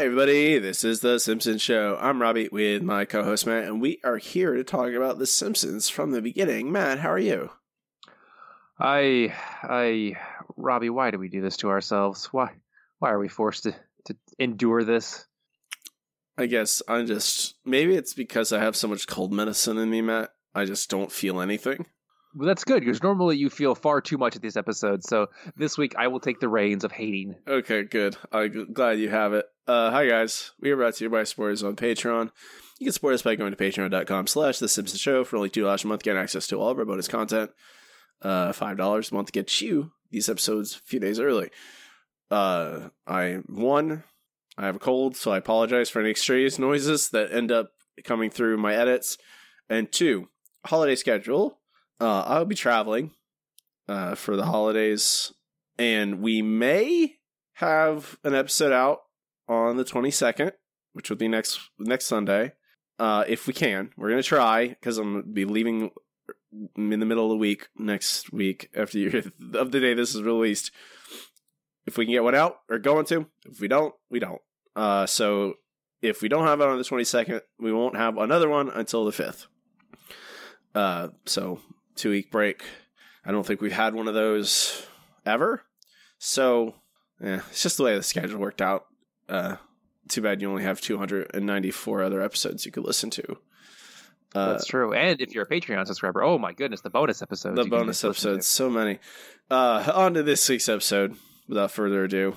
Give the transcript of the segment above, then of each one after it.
Hi, everybody. This is The Simpsons Show. I'm Robbie with my co host Matt, and we are here to talk about The Simpsons from the beginning. Matt, how are you? I, I, Robbie, why do we do this to ourselves? Why, why are we forced to, to endure this? I guess I'm just. Maybe it's because I have so much cold medicine in me, Matt. I just don't feel anything. Well, that's good because normally you feel far too much at these episodes. So this week I will take the reins of hating. Okay, good. I'm glad you have it. Uh, hi, guys. We are brought to you by supporters on Patreon. You can support us by going to patreon.com slash The Simpsons Show for only $2 a month. Get access to all of our bonus content. Uh, $5 a month gets you these episodes a few days early. Uh, I, one, I have a cold, so I apologize for any extraneous noises that end up coming through my edits. And two, holiday schedule uh, I'll be traveling uh, for the holidays, and we may have an episode out on the 22nd, which will be next next Sunday. Uh, if we can, we're gonna try because I'm gonna be leaving in the middle of the week next week after you of the day this is released. If we can get one out, we're going to. If we don't, we don't. Uh, so if we don't have it on the 22nd, we won't have another one until the 5th. Uh, so two week break. I don't think we've had one of those ever. So, yeah, it's just the way the schedule worked out. Uh, too bad you only have 294 other episodes you could listen to. Uh, That's true. And if you're a Patreon subscriber, oh my goodness, the bonus episodes. The bonus episodes, so many. Uh, on to this week's episode, without further ado,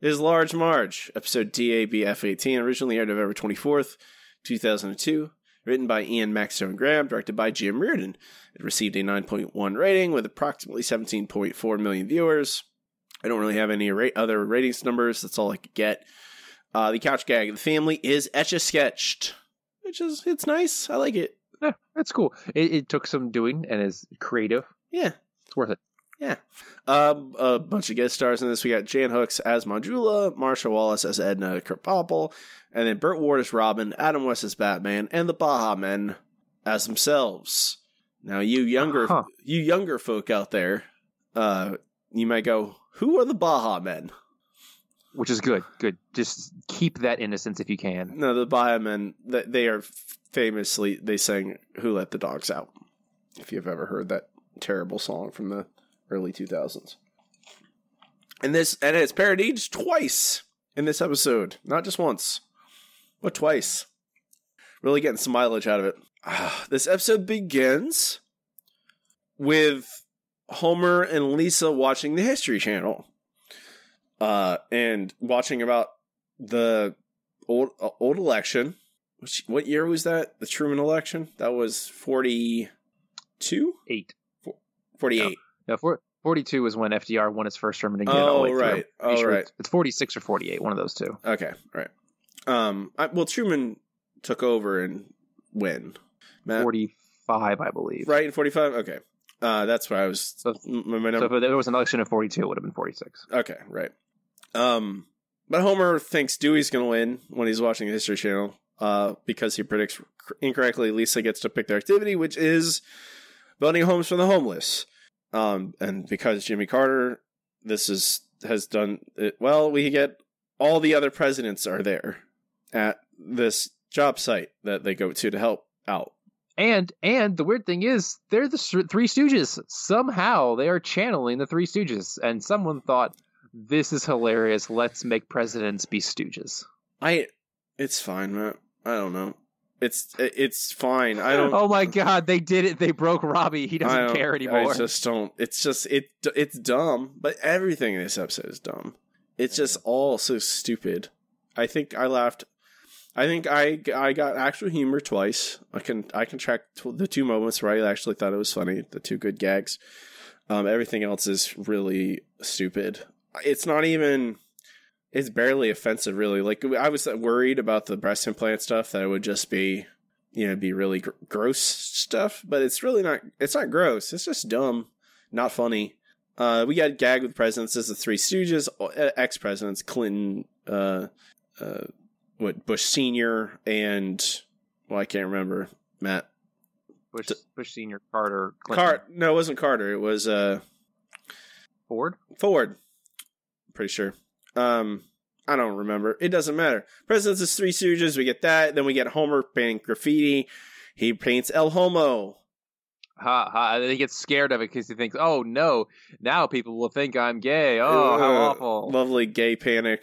is Large Marge, episode DABF18, originally aired November 24th, 2002. Written by Ian Maxtone Graham, directed by Jim Reardon. It received a 9.1 rating with approximately 17.4 million viewers. I don't really have any ra- other ratings numbers. That's all I could get. Uh, the couch gag of the family is etch a sketched, which is it's nice. I like it. Yeah, that's cool. It, it took some doing and is creative. Yeah, it's worth it. Yeah. Um, a bunch of guest stars in this. We got Jan Hooks as Manjula, Marcia Wallace as Edna Krabappel, and then Burt Ward as Robin, Adam West as Batman, and the Baha Men as themselves. Now, you younger, huh. you younger folk out there, uh, you might go, "Who are the Baha Men?" Which is good. Good. Just keep that innocence if you can. No, the Baha Men. They are famously they sang "Who Let the Dogs Out." If you've ever heard that terrible song from the early 2000s. And this and it's parodied twice in this episode, not just once, but twice. Really getting some mileage out of it. Uh, this episode begins with Homer and Lisa watching the History Channel, uh, and watching about the old uh, old election. Which what year was that? The Truman election. That was forty two. Eight. Forty eight. No, for, 42 is when FDR won his first term and again. Oh, right. Oh, sure right. It's 46 or 48, one of those two. Okay, right. Um, I, well, Truman took over and when? Matt? 45, I believe. Right, in 45? Okay. Uh, that's why I was. So, so if there was an election in 42, it would have been 46. Okay, right. Um, but Homer thinks Dewey's going to win when he's watching the History Channel uh, because he predicts incorrectly Lisa gets to pick their activity, which is building homes for the homeless. Um, and because Jimmy Carter, this is has done it well. We get all the other presidents are there at this job site that they go to to help out. And and the weird thing is, they're the Three Stooges. Somehow they are channeling the Three Stooges, and someone thought this is hilarious. Let's make presidents be stooges. I, it's fine, man. I don't know. It's it's fine. I don't. Oh my god, they did it. They broke Robbie. He doesn't care anymore. I just don't. It's just it. It's dumb. But everything in this episode is dumb. It's just all so stupid. I think I laughed. I think I I got actual humor twice. I can I can track the two moments where I actually thought it was funny. The two good gags. Um, everything else is really stupid. It's not even it's barely offensive, really. Like I was worried about the breast implant stuff that it would just be, you know, be really gr- gross stuff, but it's really not. It's not gross. It's just dumb, not funny. Uh, we got gag with presidents as the Three Stooges, uh, ex presidents Clinton, uh, uh, what Bush Senior, and well, I can't remember Matt. Bush, Bush Senior, Carter, Clinton. Car- no, it wasn't Carter. It was uh, Ford. Ford. pretty sure. Um, I don't remember. It doesn't matter. President's is Three Stooges. We get that. Then we get Homer painting graffiti. He paints El Homo. Ha ha! And he gets scared of it because he thinks, "Oh no, now people will think I'm gay." Oh, how Uh, awful! Lovely gay panic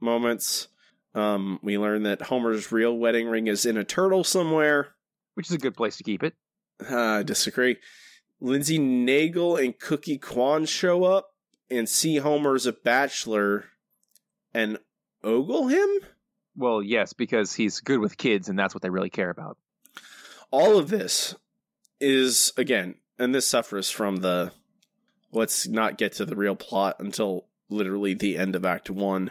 moments. Um, we learn that Homer's real wedding ring is in a turtle somewhere. Which is a good place to keep it. Uh, I disagree. Lindsey Naegle and Cookie Kwan show up and see Homer as a bachelor and ogle him. Well, yes, because he's good with kids, and that's what they really care about. All of this is again, and this suffers from the let's not get to the real plot until literally the end of Act One,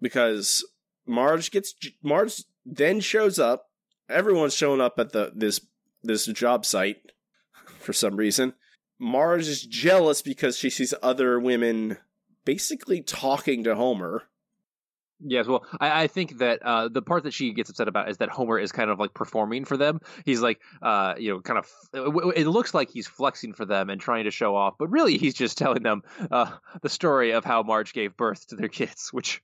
because Marge gets Marge then shows up. Everyone's showing up at the this this job site for some reason. Marge is jealous because she sees other women basically talking to Homer. Yes, well, I, I think that uh, the part that she gets upset about is that Homer is kind of like performing for them. He's like, uh, you know, kind of. It looks like he's flexing for them and trying to show off, but really he's just telling them uh, the story of how Marge gave birth to their kids. Which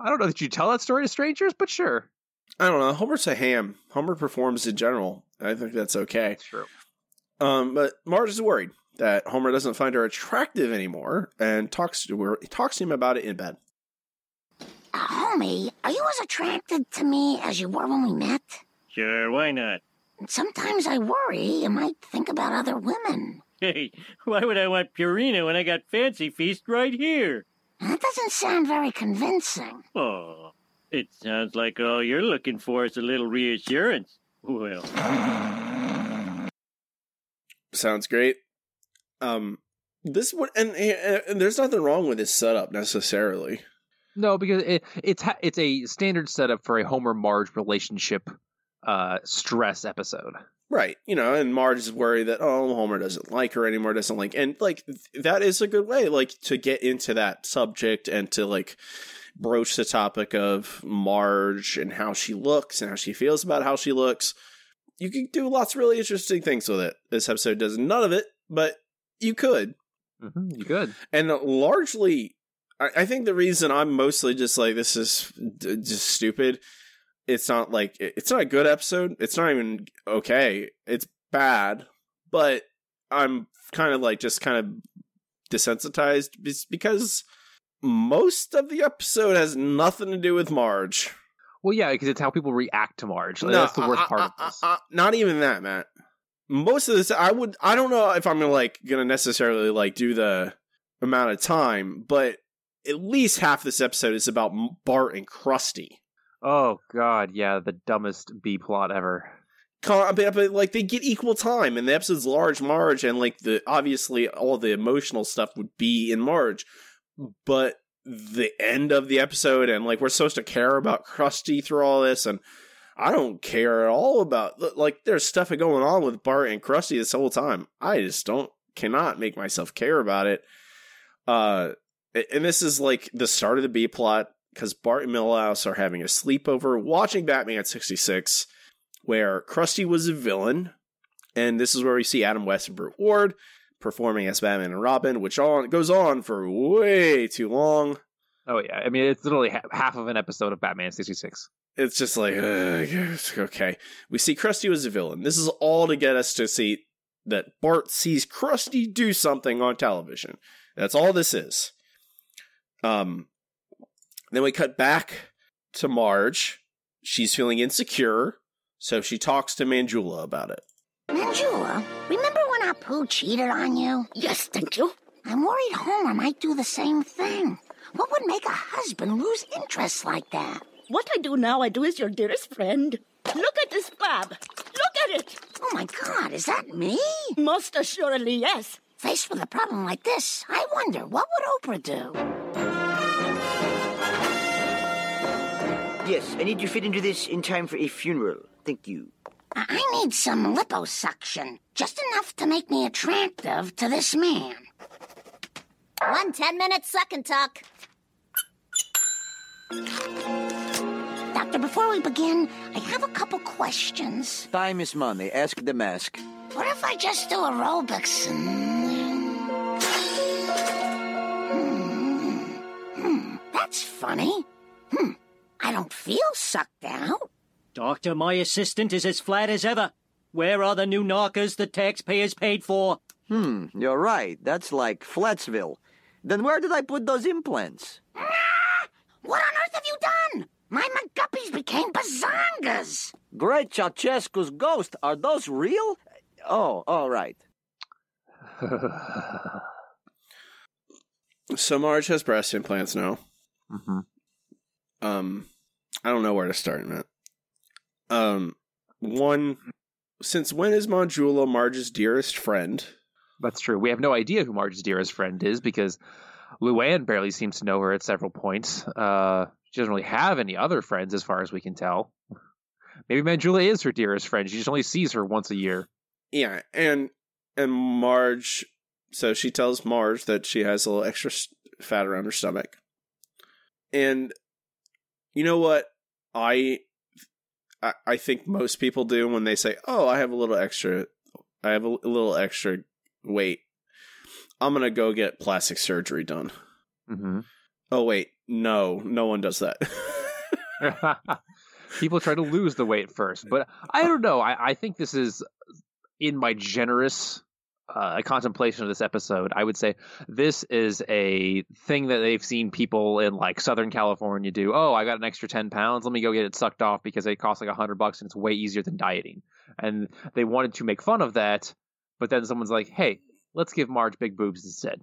I don't know that you tell that story to strangers, but sure, I don't know. Homer's a ham. Homer performs in general. I think that's okay. it's true. Um, but Marge is worried that Homer doesn't find her attractive anymore and talks to her. Talks to him about it in bed. Uh, homie, are you as attracted to me as you were when we met? Sure, why not? Sometimes I worry you might think about other women. Hey, why would I want Purina when I got Fancy Feast right here? That doesn't sound very convincing. Oh, it sounds like all you're looking for is a little reassurance. Well, Sounds great. Um, this would and, and, and there's nothing wrong with this setup necessarily. No, because it, it's it's a standard setup for a Homer Marge relationship uh, stress episode. Right. You know, and Marge is worried that, oh, Homer doesn't like her anymore, doesn't like, and like, that is a good way, like, to get into that subject and to, like, broach the topic of Marge and how she looks and how she feels about how she looks. You can do lots of really interesting things with it. This episode does none of it, but you could. Mm-hmm, you could. And largely, I, I think the reason I'm mostly just like, this is d- just stupid it's not like it's not a good episode. It's not even okay. It's bad, but I'm kind of like just kind of desensitized because most of the episode has nothing to do with Marge. Well, yeah, because it's how people react to Marge. That's the worst part of this. not even that, Matt. Most of this, I would, I don't know if I'm gonna like gonna necessarily like do the amount of time, but at least half this episode is about Bart and Krusty. Oh God, yeah, the dumbest B plot ever. But, but, like they get equal time, and the episode's large Marge, and like the obviously all the emotional stuff would be in Marge, but the end of the episode, and like we're supposed to care about Krusty through all this, and I don't care at all about like there's stuff going on with Bart and Krusty this whole time. I just don't cannot make myself care about it. Uh, and this is like the start of the B plot because Bart and Milhouse are having a sleepover watching Batman 66, where Krusty was a villain. And this is where we see Adam West and Burt Ward performing as Batman and Robin, which on goes on for way too long. Oh yeah, I mean it's literally ha- half of an episode of Batman sixty six. It's just like uh, okay, we see Krusty as a villain. This is all to get us to see that Bart sees Krusty do something on television. That's all this is. Um, then we cut back to Marge. She's feeling insecure, so she talks to Manjula about it. Manjula, remember when Apu cheated on you? Yes, thank you. I'm worried Homer might do the same thing. What would make a husband lose interest like that? What I do now, I do as your dearest friend. Look at this flab. Look at it. Oh my god, is that me? Most assuredly, yes. Faced with a problem like this, I wonder what would Oprah do? Yes, I need you fit into this in time for a funeral. Thank you. I I need some liposuction, just enough to make me attractive to this man. One 10 minute second talk. Doctor, before we begin, I have a couple questions. Fine, Miss money. Ask the mask. What if I just do aerobics and. Hmm. Hmm. That's funny. Hmm. I don't feel sucked out. Doctor, my assistant is as flat as ever. Where are the new knockers the taxpayers paid for? Hmm, you're right. That's like Flatsville. Then where did I put those implants? Ah! What on earth have you done? My McGuppies became bazongas. Great Ceausescu's ghost. Are those real? Oh, all right. So Marge has breast implants now. hmm Um, I don't know where to start, Matt. Um, one, since when is Manjula Marge's dearest friend? That's true. We have no idea who Marge's dearest friend is because Luann barely seems to know her at several points. Uh, she doesn't really have any other friends, as far as we can tell. Maybe Manjula is her dearest friend. She just only sees her once a year. Yeah, and and Marge. So she tells Marge that she has a little extra fat around her stomach, and you know what I, I think most people do when they say, "Oh, I have a little extra, I have a, a little extra weight. I'm gonna go get plastic surgery done." Mm-hmm. Oh wait, no, no one does that. People try to lose the weight first, but I don't know. I, I think this is in my generous uh, contemplation of this episode. I would say this is a thing that they've seen people in like Southern California do. Oh, I got an extra ten pounds. Let me go get it sucked off because it costs like a hundred bucks and it's way easier than dieting. And they wanted to make fun of that, but then someone's like, "Hey, let's give Marge big boobs instead,"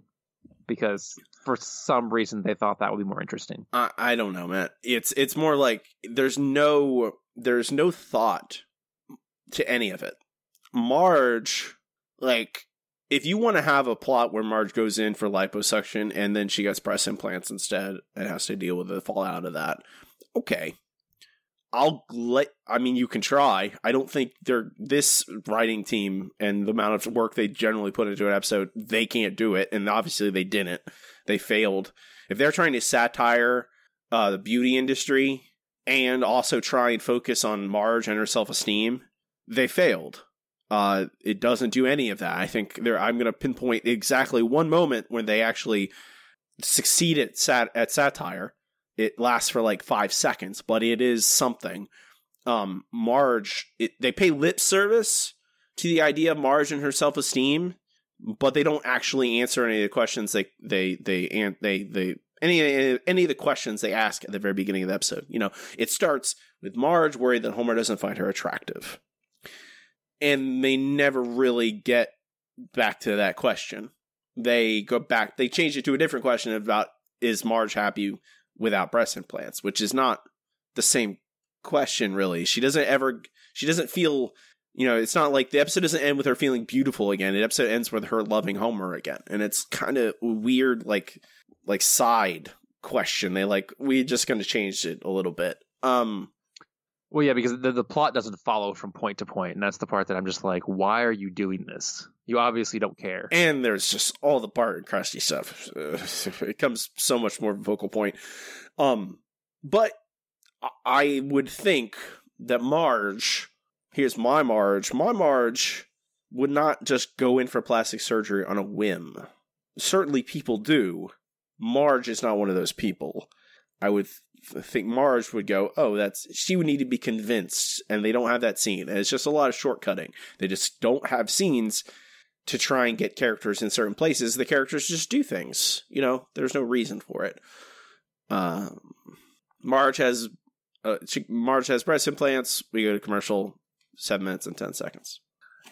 because for some reason they thought that would be more interesting. I, I don't know, man. It's it's more like there's no there's no thought to any of it. Marge, like, if you want to have a plot where Marge goes in for liposuction and then she gets breast implants instead and has to deal with the fallout of that, okay. I'll let. I mean, you can try. I don't think they're this writing team and the amount of work they generally put into an episode. They can't do it, and obviously they didn't. They failed if they're trying to satire uh, the beauty industry and also try and focus on Marge and her self esteem, they failed. Uh, it doesn't do any of that. I think there. I'm going to pinpoint exactly one moment when they actually succeed at sat at satire. It lasts for like five seconds, but it is something. Um, Marge, it, they pay lip service to the idea of Marge and her self esteem, but they don't actually answer any of the questions they they they and they they any any of the questions they ask at the very beginning of the episode. You know, it starts with Marge worried that Homer doesn't find her attractive, and they never really get back to that question. They go back. They change it to a different question about is Marge happy without breast implants, which is not the same question really. She doesn't ever. She doesn't feel you know, it's not like the episode doesn't end with her feeling beautiful again. The episode ends with her loving Homer again, and it's kind of weird, like like side question. They like we just going to change it a little bit. Um, Well, yeah, because the, the plot doesn't follow from point to point, and that's the part that I'm just like, why are you doing this? You obviously don't care. and there's just all the Bart and Krusty stuff. It comes so much more of a focal point. Um, but I- I would think that Marge, here's my Marge, my Marge would not just go in for plastic surgery on a whim. Certainly, people do. Marge is not one of those people. I would th- think Marge would go, oh, that's she would need to be convinced, and they don't have that scene. And it's just a lot of shortcutting. They just don't have scenes to try and get characters in certain places. The characters just do things. You know, there's no reason for it. Um, Marge has uh, she, Marge has breast implants. We go to commercial. Seven minutes and ten seconds.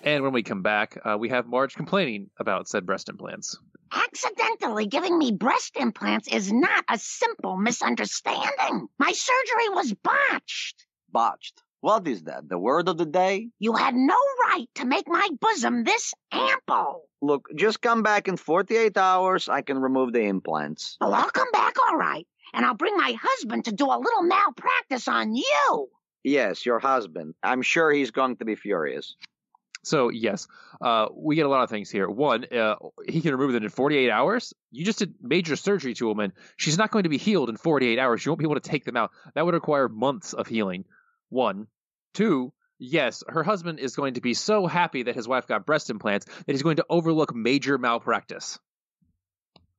And when we come back, uh, we have Marge complaining about said breast implants. Accidentally giving me breast implants is not a simple misunderstanding. My surgery was botched. Botched. What is that? The word of the day? You had no right to make my bosom this ample. Look, just come back in 48 hours. I can remove the implants. Oh, I'll come back all right. And I'll bring my husband to do a little malpractice on you. Yes, your husband. I'm sure he's going to be furious. So yes, uh, we get a lot of things here. One, uh, he can remove it in 48 hours. You just did major surgery to a woman. She's not going to be healed in 48 hours. She won't be able to take them out. That would require months of healing. One, two. Yes, her husband is going to be so happy that his wife got breast implants that he's going to overlook major malpractice.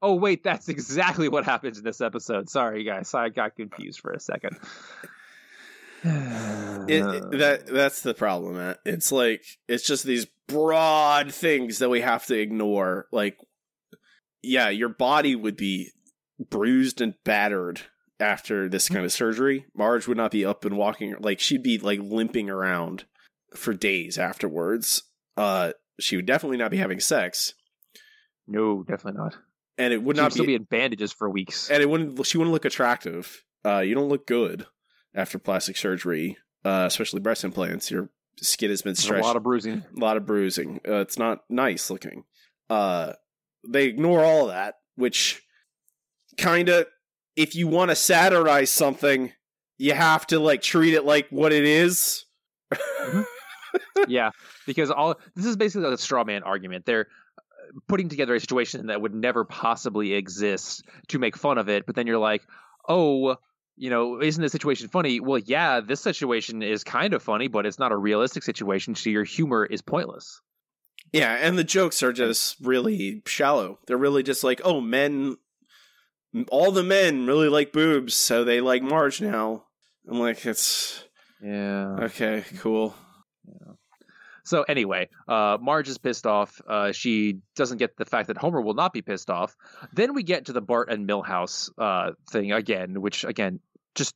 Oh wait, that's exactly what happens in this episode. Sorry guys, I got confused for a second. It, it- that that's the problem. It's like it's just these broad things that we have to ignore. Like, yeah, your body would be bruised and battered after this kind of surgery. Marge would not be up and walking. Like she'd be like limping around for days afterwards. Uh, she would definitely not be having sex, no, definitely not. and it would She'd not still be, be in bandages for weeks. and it wouldn't. She wouldn't look attractive. Uh, you don't look good after plastic surgery, uh, especially breast implants. Your skin has been There's a lot of bruising. a lot of bruising. Uh, it's not nice looking. Uh, they ignore all of that, which kind of, if you want to satirize something, you have to like treat it like what it is. yeah, because all this is basically like a straw man argument. They're uh, putting together a situation that would never possibly exist to make fun of it, but then you're like, oh, you know, isn't this situation funny? Well, yeah, this situation is kind of funny, but it's not a realistic situation, so your humor is pointless. Yeah, and the jokes are just really shallow. They're really just like, oh, men, all the men really like boobs, so they like Marge now. I'm like, it's Yeah. okay, cool. So anyway, uh, Marge is pissed off. Uh, she doesn't get the fact that Homer will not be pissed off. Then we get to the Bart and Milhouse uh, thing again, which again just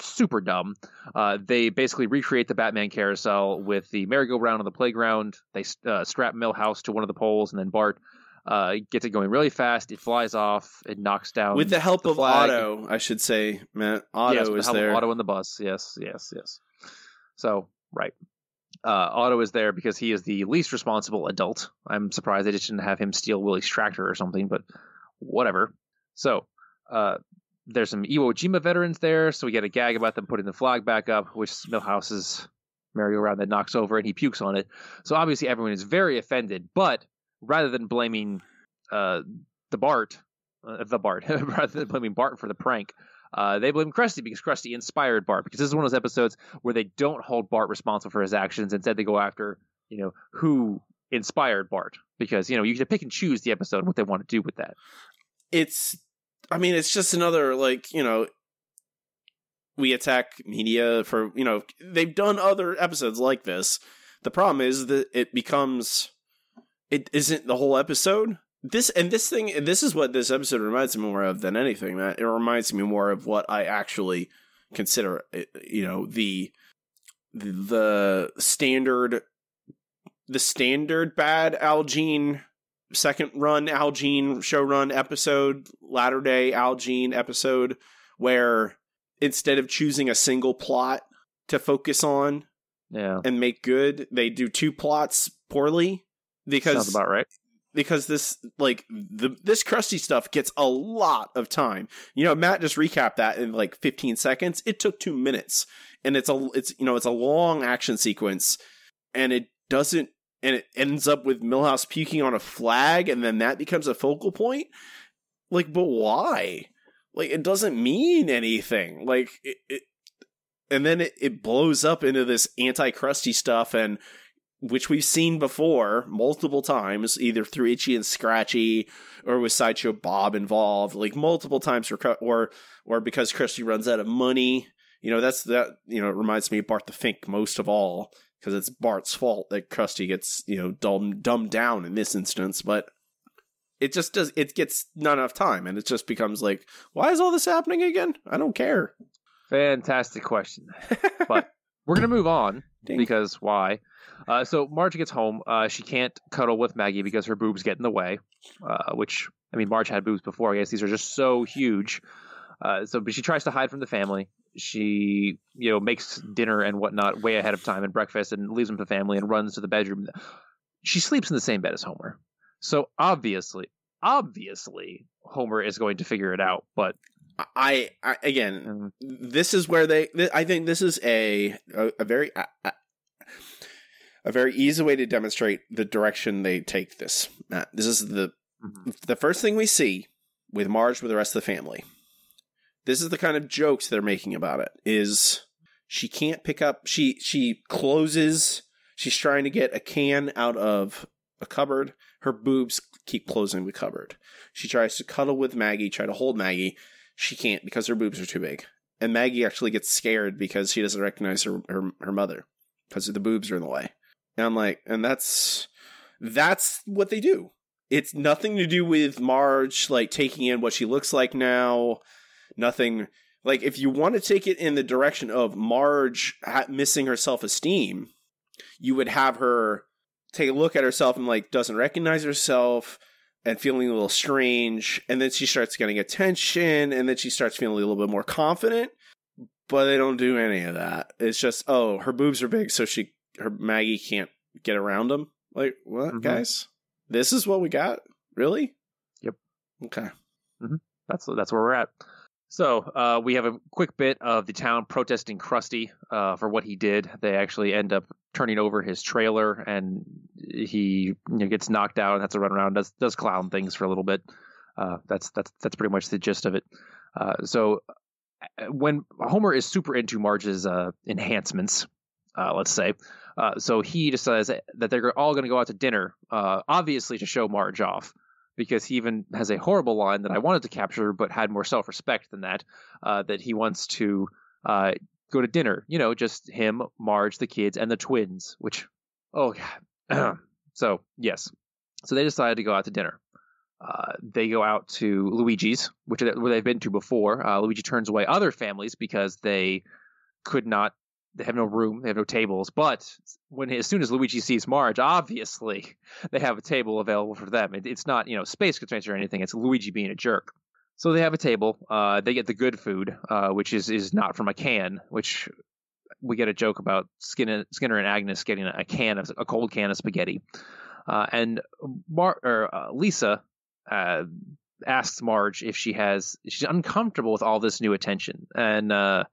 super dumb. Uh, they basically recreate the Batman carousel with the merry-go-round on the playground. They uh, strap Milhouse to one of the poles, and then Bart uh, gets it going really fast. It flies off. It knocks down With the help the of flag. Otto, I should say, Matt. Otto yes, with is the help of there. Otto in the bus. Yes, yes, yes. So right, uh, Otto is there because he is the least responsible adult. I'm surprised they just didn't have him steal Willie's tractor or something, but whatever. So uh, there's some Iwo Jima veterans there, so we get a gag about them putting the flag back up, which Milhouse's merry-go-round that knocks over and he pukes on it. So obviously everyone is very offended, but rather than blaming uh, the Bart, uh, the Bart, rather than blaming Bart for the prank, uh, they blame Krusty because Krusty inspired Bart. Because this is one of those episodes where they don't hold Bart responsible for his actions. Instead, they go after you know who inspired Bart. Because you know you can pick and choose the episode what they want to do with that. it's i mean it's just another like you know we attack media for you know they've done other episodes like this the problem is that it becomes it isn't the whole episode. This and this thing this is what this episode reminds me more of than anything. That it reminds me more of what i actually consider uh, you know the the standard the standard bad Al Jean second run Al Jean show run episode, latter day Al Jean episode, where instead of choosing a single plot to focus on Yeah, and make good, they do two plots poorly because sounds about right. because this like the this Krusty stuff gets a lot of time. You know, Matt just recapped that in like 15 seconds. It took 2 minutes and it's a it's you know, it's a long action sequence and it doesn't and it ends up with Milhouse puking on a flag and then that becomes a focal point. Like but why? Like it doesn't mean anything. Like it, it and then it, it blows up into this anti-Krusty stuff and which we've seen before multiple times, either through Itchy and Scratchy or with Sideshow Bob involved, like multiple times, for, or or because Krusty runs out of money. You know, that's that. You know, it reminds me of Bart the Fink most of all because it's Bart's fault that Krusty gets you know dumbed dumbed down in this instance, but. It just does. It gets not enough time, and it just becomes like, why is all this happening again? I don't care. Fantastic question. But we're gonna move on Ding. because why? Uh, so Marge gets home. Uh, she can't cuddle with Maggie because her boobs get in the way. Uh, which I mean, Marge had boobs before. I guess these are just so huge. Uh, so, but she tries to hide from the family. She, you know, makes dinner and whatnot way ahead of time and breakfast, and leaves them to the family and runs to the bedroom. She sleeps in the same bed as Homer. So obviously, obviously, Homer is going to figure it out. But I, I again, um, this is where they th- i think this is a a, a very a, a- very easy way to demonstrate the direction they take this this is the Mhm. the first thing we see with marge with the rest of the family this is the kind of jokes they're making about it is she can't pick up she she closes she's trying to get a can out of a cupboard. Her boobs keep closing the cupboard. She tries to cuddle with Maggie, try to hold Maggie. She can't because her boobs are too big. And Maggie actually gets scared because she doesn't recognize her her, her mother because the boobs are in the way. And I'm like, and that's that's what they do. It's nothing to do with Marge like taking in what she looks like now. Nothing like if you want to take it in the direction of Marge missing her self esteem, you would have her take a look at herself and like doesn't recognize herself and feeling a little strange, and then she starts getting attention, and then she starts feeling a little bit more confident. But they don't do any of that. It's just oh, her boobs are big, so she her Maggie can't get around them. Like what, Mhm. guys? This is what we got? Really? Yep. Okay. That's that's where we're at. So uh, we have a quick bit of the town protesting Krusty uh, for what he did. They actually end up turning over his trailer, and he you know, gets knocked out and has to run around, does does clown things for a little bit. Uh, that's that's that's pretty much the gist of it. Uh, so uh, when Homer is super into Marge's uh, enhancements, let's say, so he decides that they're all going to go out to dinner, obviously to show Marge off because he even has a horrible line that I wanted to capture, but had more self respect than that. Uh, that he wants to uh, go to dinner, you know, just him, Marge, the kids, and the twins. Which, oh god. so yes, so they decided to go out to dinner. Uh, they go out to Luigi's, which where they've been to before. Uh, Luigi turns away other families because they could not. They have no room. They have no tables. But when as soon as Luigi sees Marge, obviously they have a table available for them. It, it's not you know space constraints or anything. It's Luigi being a jerk. So they have a table. Uh, they get the good food, uh, which is is not from a can. Which we get a joke about Skinner, Skinner and Agnes getting a can of a cold can of spaghetti. Uh, and Mar- or, uh, Lisa uh, asks Marge if she has she's uncomfortable with all this new attention. And uh,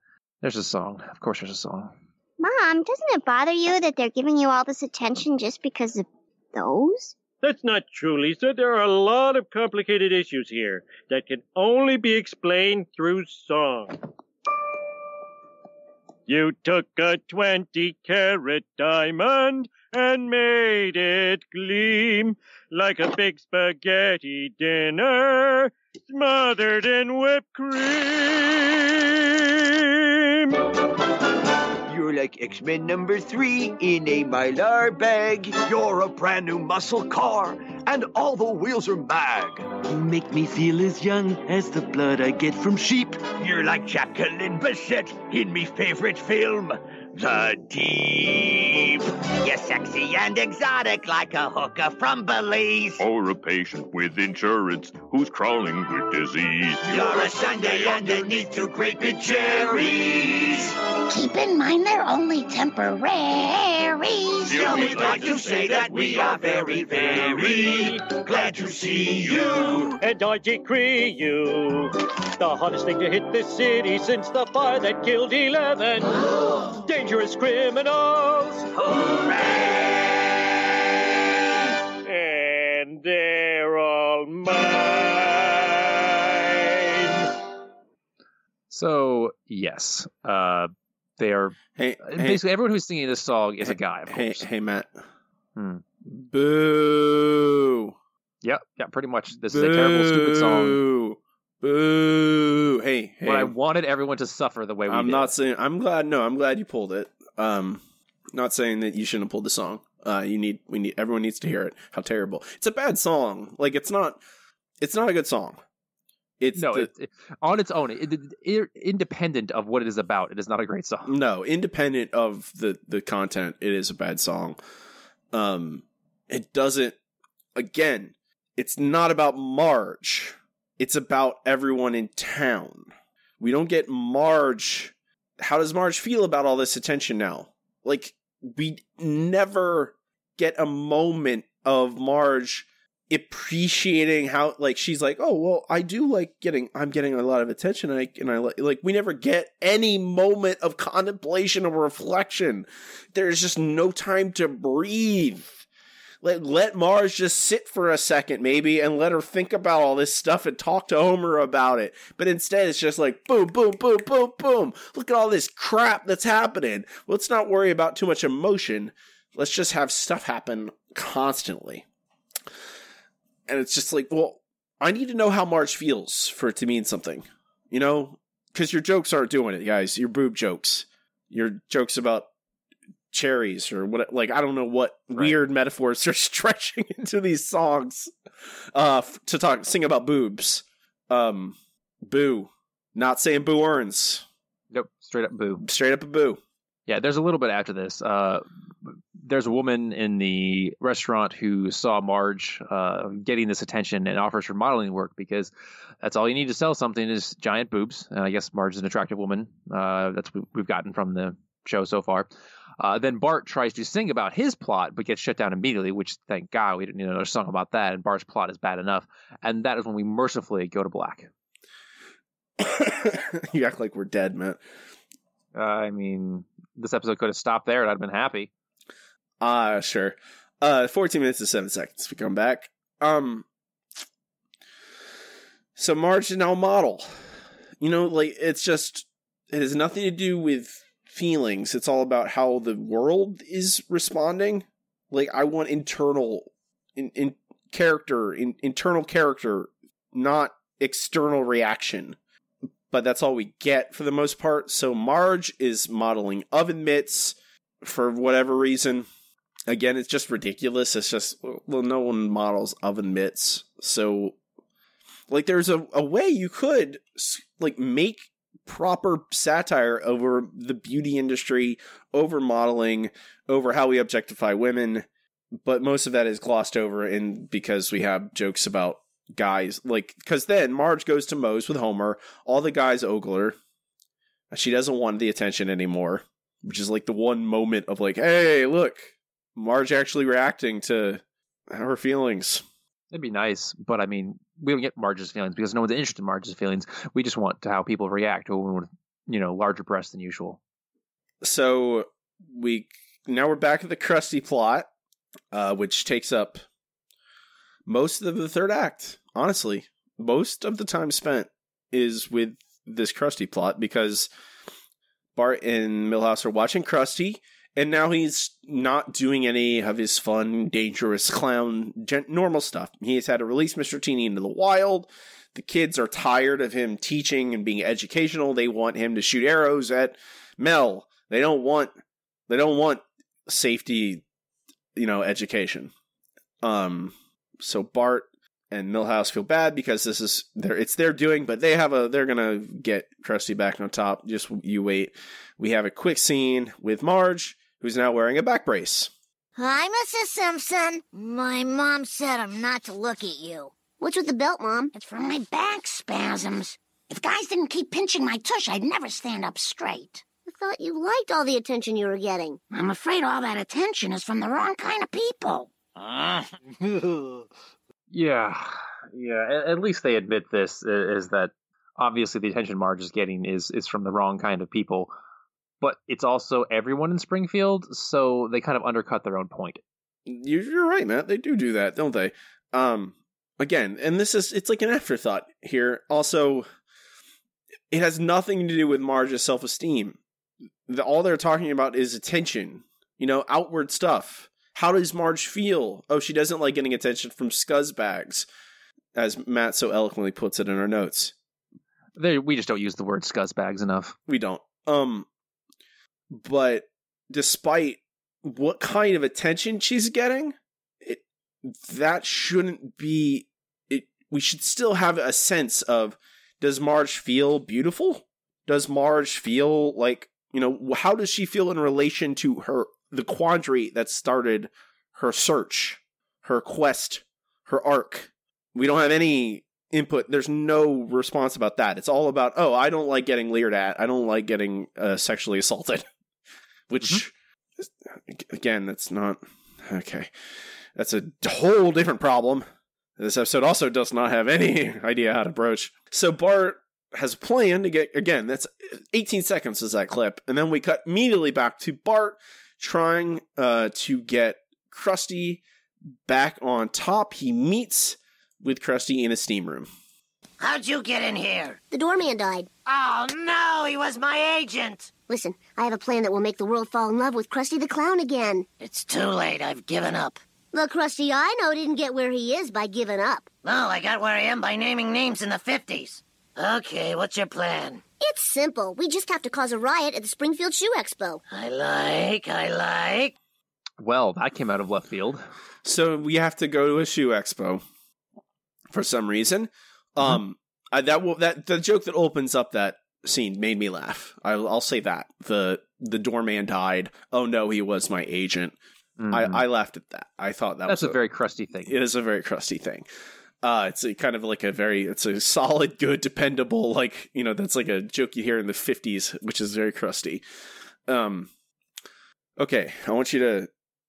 there's a song. Of course, there's a song. Mom, doesn't it bother you that they're giving you all this attention just because of those? That's not true, Lisa. There are a lot of complicated issues here that can only be explained through song. You took a 20 carat diamond and made it gleam like a big spaghetti dinner smothered in whipped cream. You're like X-Men number three in a Mylar bag. You're a brand new muscle car, and all the wheels are mag. You make me feel as young as the blood I get from sheep. You're like Jacqueline Bisset in me favorite film, The Deep. You're sexy and exotic like a hooker from Belize. Or a patient with insurance who's crawling with disease. You're a Sunday underneath two great big cherries. Keep in mind they're only temporaries. Still, we'd like to say that we are very, very glad to see you. And I decree you the hottest thing to hit this city since the fire that killed 11 dangerous criminals. And they're all mine. So yes, uh, they are. Hey, basically everyone who's singing this song is a guy. Of Hey, course. hey, Matt. Hmm. Boo. Yep, yeah, pretty much. This is a terrible, stupid song. Boo. Boo. Hey, hey. But I wanted everyone to suffer the way we I'm did. not saying. I'm glad. No, I'm glad you pulled it. Um, not saying that you shouldn't have pulled the song. Uh, you need. We need. Everyone needs to hear it. How terrible. It's a bad song. Like it's not. It's not a good song. It's no, the- it, it- on its own, it, independent of what it is about, it is not a great song. No, independent of the the content, it is a bad song. Um, it doesn't. Again, it's not about Marge. It's about everyone in town. We don't get Marge. How does Marge feel about all this attention now? Like we never get a moment of Marge appreciating how like she's like oh well i do like getting i'm getting a lot of attention and i and i li- like we never get any moment of contemplation or reflection. There's just no time to breathe let let Mars just sit for a second maybe and let her think about all this stuff and talk to Homer about it. But instead it's just like boom boom boom boom boom. Look at all this crap that's happening. Let's not worry about too much emotion. Let's just have stuff happen constantly. And it's just like, well, I need to know how Marge feels for it to mean something, you know? Because your jokes aren't doing it, guys. Your boob jokes, your jokes about cherries or what, like, I don't know what weird metaphors they're stretching into these songs uh, to talk, sing about boobs. Um, boo. Not saying boo earns. Nope, straight up boo. Straight up a boo. Yeah, there's a little bit after this. Uh, there's a woman in the restaurant who saw Marge uh, getting this attention and offers her modeling work because that's all you need to sell something is giant boobs. And I guess Marge is an attractive woman. Uh, that's what we've gotten from the show so far. Uh, then Bart tries to sing about his plot, but gets shut down immediately. Which, thank God, we didn't need another song about that. And Bart's plot is bad enough. And that is when we mercifully go to black. you act like we're dead, man. Uh, I mean, this episode could have stopped there, and I'd have been happy. Ah, uh, sure. Uh, 14 minutes and 7 seconds. We come back. Um, so Marge is now a model. You know, like, it's just, it has nothing to do with feelings. It's all about how the world is responding. Like, I want internal, in, in character, in, internal character, not external reaction. But that's all we get for the most part. So Marge is modeling oven mitts for whatever reason again, it's just ridiculous. It's just well, no one models oven mitts, so like there's a, a way you could like make proper satire over the beauty industry, over modeling, over how we objectify women, but most of that is glossed over in because we have jokes about guys like because then Marge goes to Moe's with Homer, all the guys ogle her. She doesn't want the attention anymore, which is like the one moment of like, hey, look, Marge actually reacting to her feelings. It'd be nice, but I mean, we don't get Marge's feelings because no one's interested in Marge's feelings. We just want to how people react to a woman with, you know, larger breasts than usual. So we now we're back at the Krusty plot, uh, which takes up most of the third act. Honestly, most of the time spent is with this Krusty plot because Bart and Milhouse are watching Krusty and now he's not doing any of his fun, dangerous clown, gen- normal stuff. He has had to release Mr. Teeny into the wild. The kids are tired of him teaching and being educational. They want him to shoot arrows at Mel. They don't want they don't want safety, you know, education. Um so Bart and Milhouse feel bad because this is their it's their doing, but they have a they're gonna get Krusty back on top. Just you wait. We have a quick scene with Marge who's now wearing a back brace. Hi, Mrs. Simpson. My mom said I'm not to look at you. What's with the belt, Mom? It's from my back spasms. If guys didn't keep pinching my tush, I'd never stand up straight. I thought you liked all the attention you were getting. I'm afraid all that attention is from the wrong kind of people. yeah, yeah. At, at least they admit this is that obviously the attention Marge is getting is is from the wrong kind of people but it's also everyone in Springfield, so they kind of undercut their own point. You're right, Matt. They do do that, don't they? Um, again, and this is it's like an afterthought here. Also, it has nothing to do with Marge's self esteem. The, all they're talking about is attention. You know, outward stuff. How does Marge feel? Oh, she doesn't like getting attention from scuzzbags, as Matt so eloquently puts it in our notes. They, we just don't use the word scuzzbags enough. We don't. Um, but despite what kind of attention she's getting, it, that shouldn't be it we should still have a sense of does Marge feel beautiful? Does Marge feel like, you know, how does she feel in relation to her the quandary that started her search, her quest, her arc? We don't have any input. There's no response about that. It's all about, oh, I don't like getting leered at. I don't like getting uh, sexually assaulted which mm-hmm. again, that's not okay. That's a whole different problem. This episode also does not have any idea how to broach. So Bart has a plan to get again. That's 18 seconds is that clip, and then we cut immediately back to Bart trying uh, to get Krusty back on top. He meets with Krusty in a steam room. How'd you get in here? The doorman died. Oh no, he was my agent. Listen, I have a plan that will make the world fall in love with Krusty the Clown again. It's too late. I've given up. The Krusty I know didn't get where he is by giving up. No, I got where I am by naming names in the 50s. Okay, what's your plan? It's simple. We just have to cause a riot at the Springfield Shoe Expo. I like, I like. Well, that came out of left field. So we have to go to a shoe expo for some reason. Um, I, that will that the joke that opens up that scene made me laugh. I'll, I'll say that the the doorman died. Oh no, he was my agent. Mhm. I, I laughed at that. I thought that That's was a very crusty thing. it is a very crusty thing. Uh, it's a kind of like a very, it's a solid, good, dependable, like, you know, that's like a joke you hear in the 50s, which is very crusty. Um, okay, I want you to,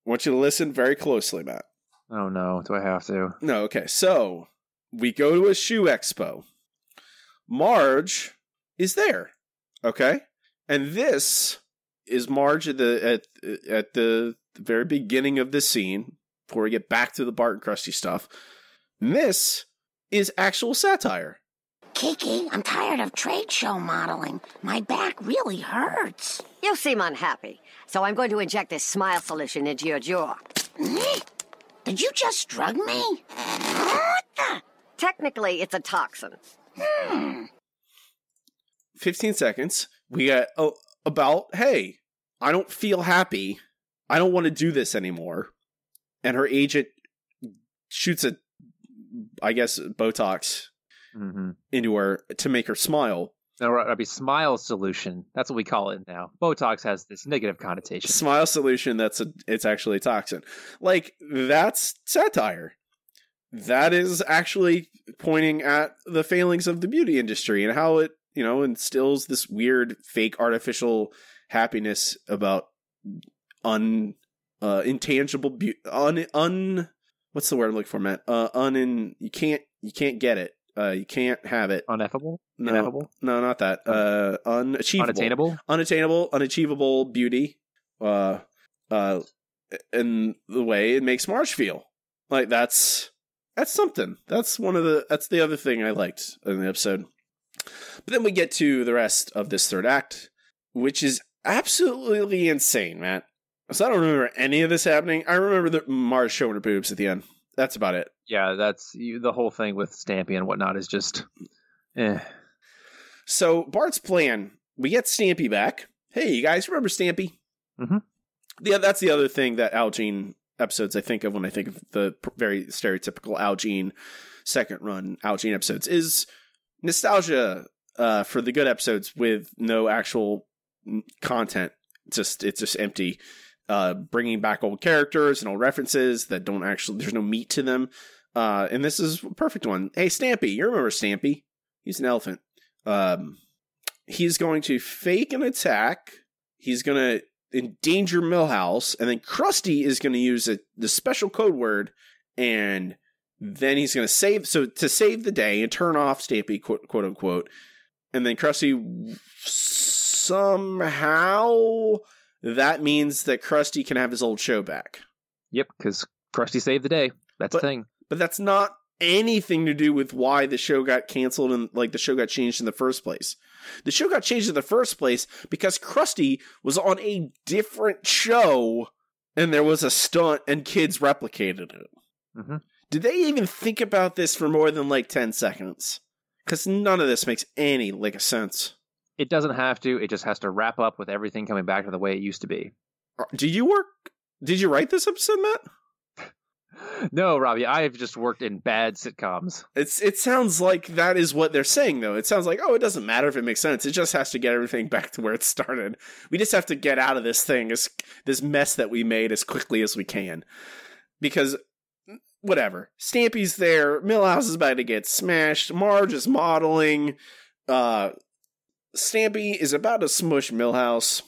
I want you to listen very closely, Matt. Oh no, do I have to? No, okay, so we go to a shoe expo. Marge is there, okay? And this is Marge at the, at, at the very beginning of the scene, before we get back to the Bart and Krusty stuff. And this is actual satire. Kiki, I'm tired of trade show modeling. My back really hurts. You seem unhappy, so I'm going to inject this smile solution into your jaw. Did you just drug me? What the? Technically, it's a toxin. Hmm. 15 seconds. We got oh, about, hey, I don't feel happy. I don't want to do this anymore. And her agent shoots a, I guess, Botox Mm-hmm. into her to make her smile. No, that'd be smile solution. That's what we call it now. Botox has this negative connotation. Smile solution that's a, it's actually a toxin. Like, that's satire. That is actually pointing at the failings of the beauty industry and how it, you know, instills this weird fake artificial happiness about un uh intangible beauty un un what's the word I'm looking for, Matt? Uh unin you can't you can't get it. Uh you can't have it. Uneffable? No, Ineffable? no, not that. Uh unachievable. Unattainable? Unattainable, unachievable beauty. Uh uh in the way it makes Marge feel. Like that's that's something. That's one of the that's the other thing I liked in the episode. But then we get to the rest of this third act, which is absolutely insane, Matt. So I don't remember any of this happening. I remember the Mars showing her boobs at the end. That's about it. Yeah, that's you, the whole thing with Stampy and whatnot is just, eh. So Bart's plan, we get Stampy back. Hey, you guys remember Stampy? Mm-hmm. Yeah, that's the other thing that Al Jean episodes I think of when I think of the very stereotypical Al Jean second run Al Jean episodes is nostalgia uh, for the good episodes with no actual content. Just it's just empty. Uh, bringing back old characters and old references that don't actually there's no meat to them. Uh, and this is a perfect one. Hey, Stampy, you remember Stampy? He's an elephant. Um, he's going to fake an attack. He's going to endanger Milhouse, and then Krusty is going to use a, the special code word, and then he's going to save. So to save the day and turn off Stampy, quote, quote unquote, and then Krusty somehow that means that Krusty can have his old show back. Yep, because Krusty saved the day. That's But- the thing. But that's not anything to do with why the show got canceled and like the show got changed in the first place. The show got changed in the first place because Krusty was on a different show and there was a stunt and kids replicated it. Mhm. Did they even think about this for more than like 10 seconds? Because none of this makes any like a sense. It doesn't have to. It just has to wrap up with everything coming back to the way it used to be. Do you work? Did you write this episode, Matt? No, Robbie, I've just worked in bad sitcoms. It's it sounds like that is what they're saying though. It sounds like oh, it doesn't matter if it makes sense. It just has to get everything back to where it started. We just have to get out of this thing, as this mess that we made as quickly as we can. Because whatever, Stampy's there. Milhouse is about to get smashed. Marge is modeling. Uh, Stampy is about to smush Milhouse.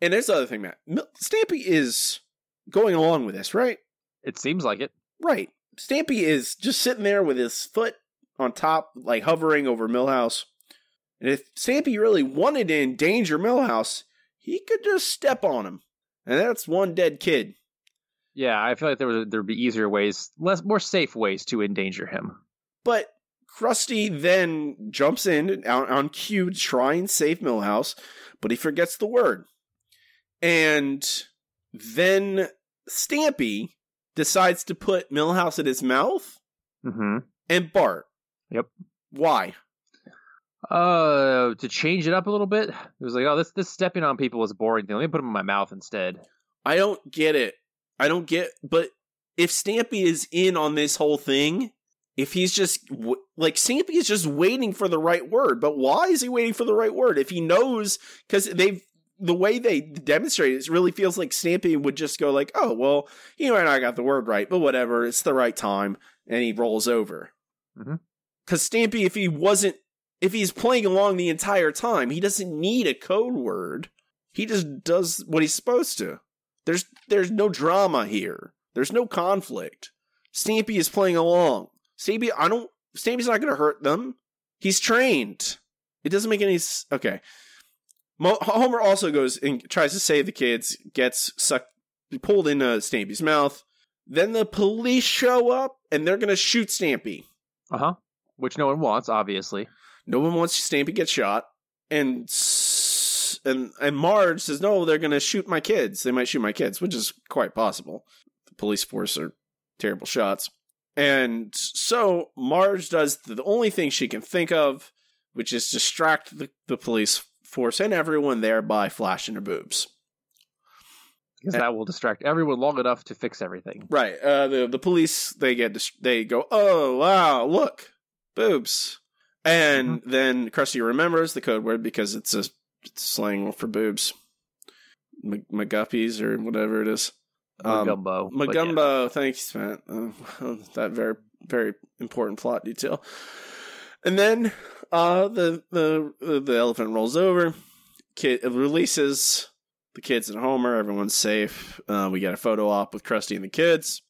And there's the other thing, Matt. Stampy is going along with this, right? It seems like it. Right. Stampy is just sitting there with his foot on top, like hovering over Milhouse. And if Stampy really wanted to endanger Milhouse, he could just step on him. And that's one dead kid. Yeah, I feel like there was there'd be easier ways, less more safe ways to endanger him. But Krusty then jumps in on, on cue to try and save Milhouse, but he forgets the word. And then Stampy decides to put Milhouse in his mouth Mm-hmm. and Bart. Yep. Why? Uh, to change it up a little bit, it was like, oh, this this stepping on people was a boring thing. Let me put them in my mouth instead. I don't get it. I don't get. But if Stampy is in on this whole thing, if he's just like Stampy is just waiting for the right word, but why is he waiting for the right word? If he knows, because they've the way they demonstrate it, it really feels like Stampy would just go like, "Oh, well, he might I got the word right, but whatever, it's the right time," and he rolls over. Mm-hmm. Because Stampy, if he wasn't, if he's playing along the entire time, he doesn't need a code word. He just does what he's supposed to. There's there's no drama here. There's no conflict. Stampy is playing along. Stampy, I don't. Stampy's not going to hurt them. He's trained. It doesn't make any. Okay. Mo- Homer also goes and tries to save the kids. Gets sucked, pulled into Stampy's mouth. Then the police show up and they're going to shoot Stampy. Uh huh. Which no one wants, obviously. No one wants Stampy get shot, and and and Marge says no, they're going to shoot my kids. They might shoot my kids, which is quite possible. The police force are terrible shots, and so Marge does the only thing she can think of, which is distract the, the police force and everyone there by flashing her boobs. Because that will distract everyone long enough to fix everything. Right. Uh, the the police they get dis- they go, oh wow, look, boobs, and then Krusty remembers the code word because it's a it's slang for boobs, M- McGuppies or whatever it is. Um, Magumbo. but yeah. Thanks, Matt. Uh, that very very important plot detail. And then uh, the the the elephant rolls over. Kid releases the kids and Homer. Everyone's safe. Uh, we get a photo op with Krusty and the kids.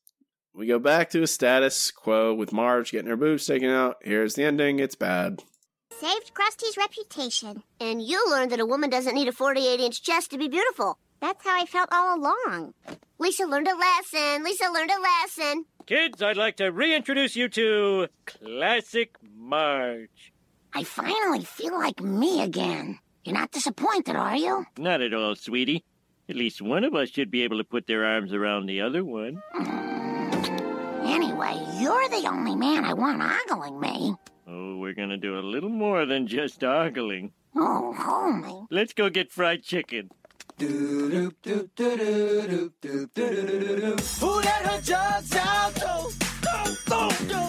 We go back to a status quo with Marge getting her boobs taken out. Here's the ending. It's bad. Saved Krusty's reputation. And you learned that a woman doesn't need a 48 inch chest to be beautiful. That's how I felt all along. Lisa learned a lesson. Lisa learned a lesson. Kids, I'd like to reintroduce you to Classic Marge. I finally feel like me again. You're not disappointed, are you? Not at all, sweetie. At least one of us should be able to put their arms around the other one. Hmm. Anyway, you're the only man I want ogling me. Oh, we're gonna do a little more than just ogling. Oh, homie. Let's go get fried chicken. Who let her jugs out? Go.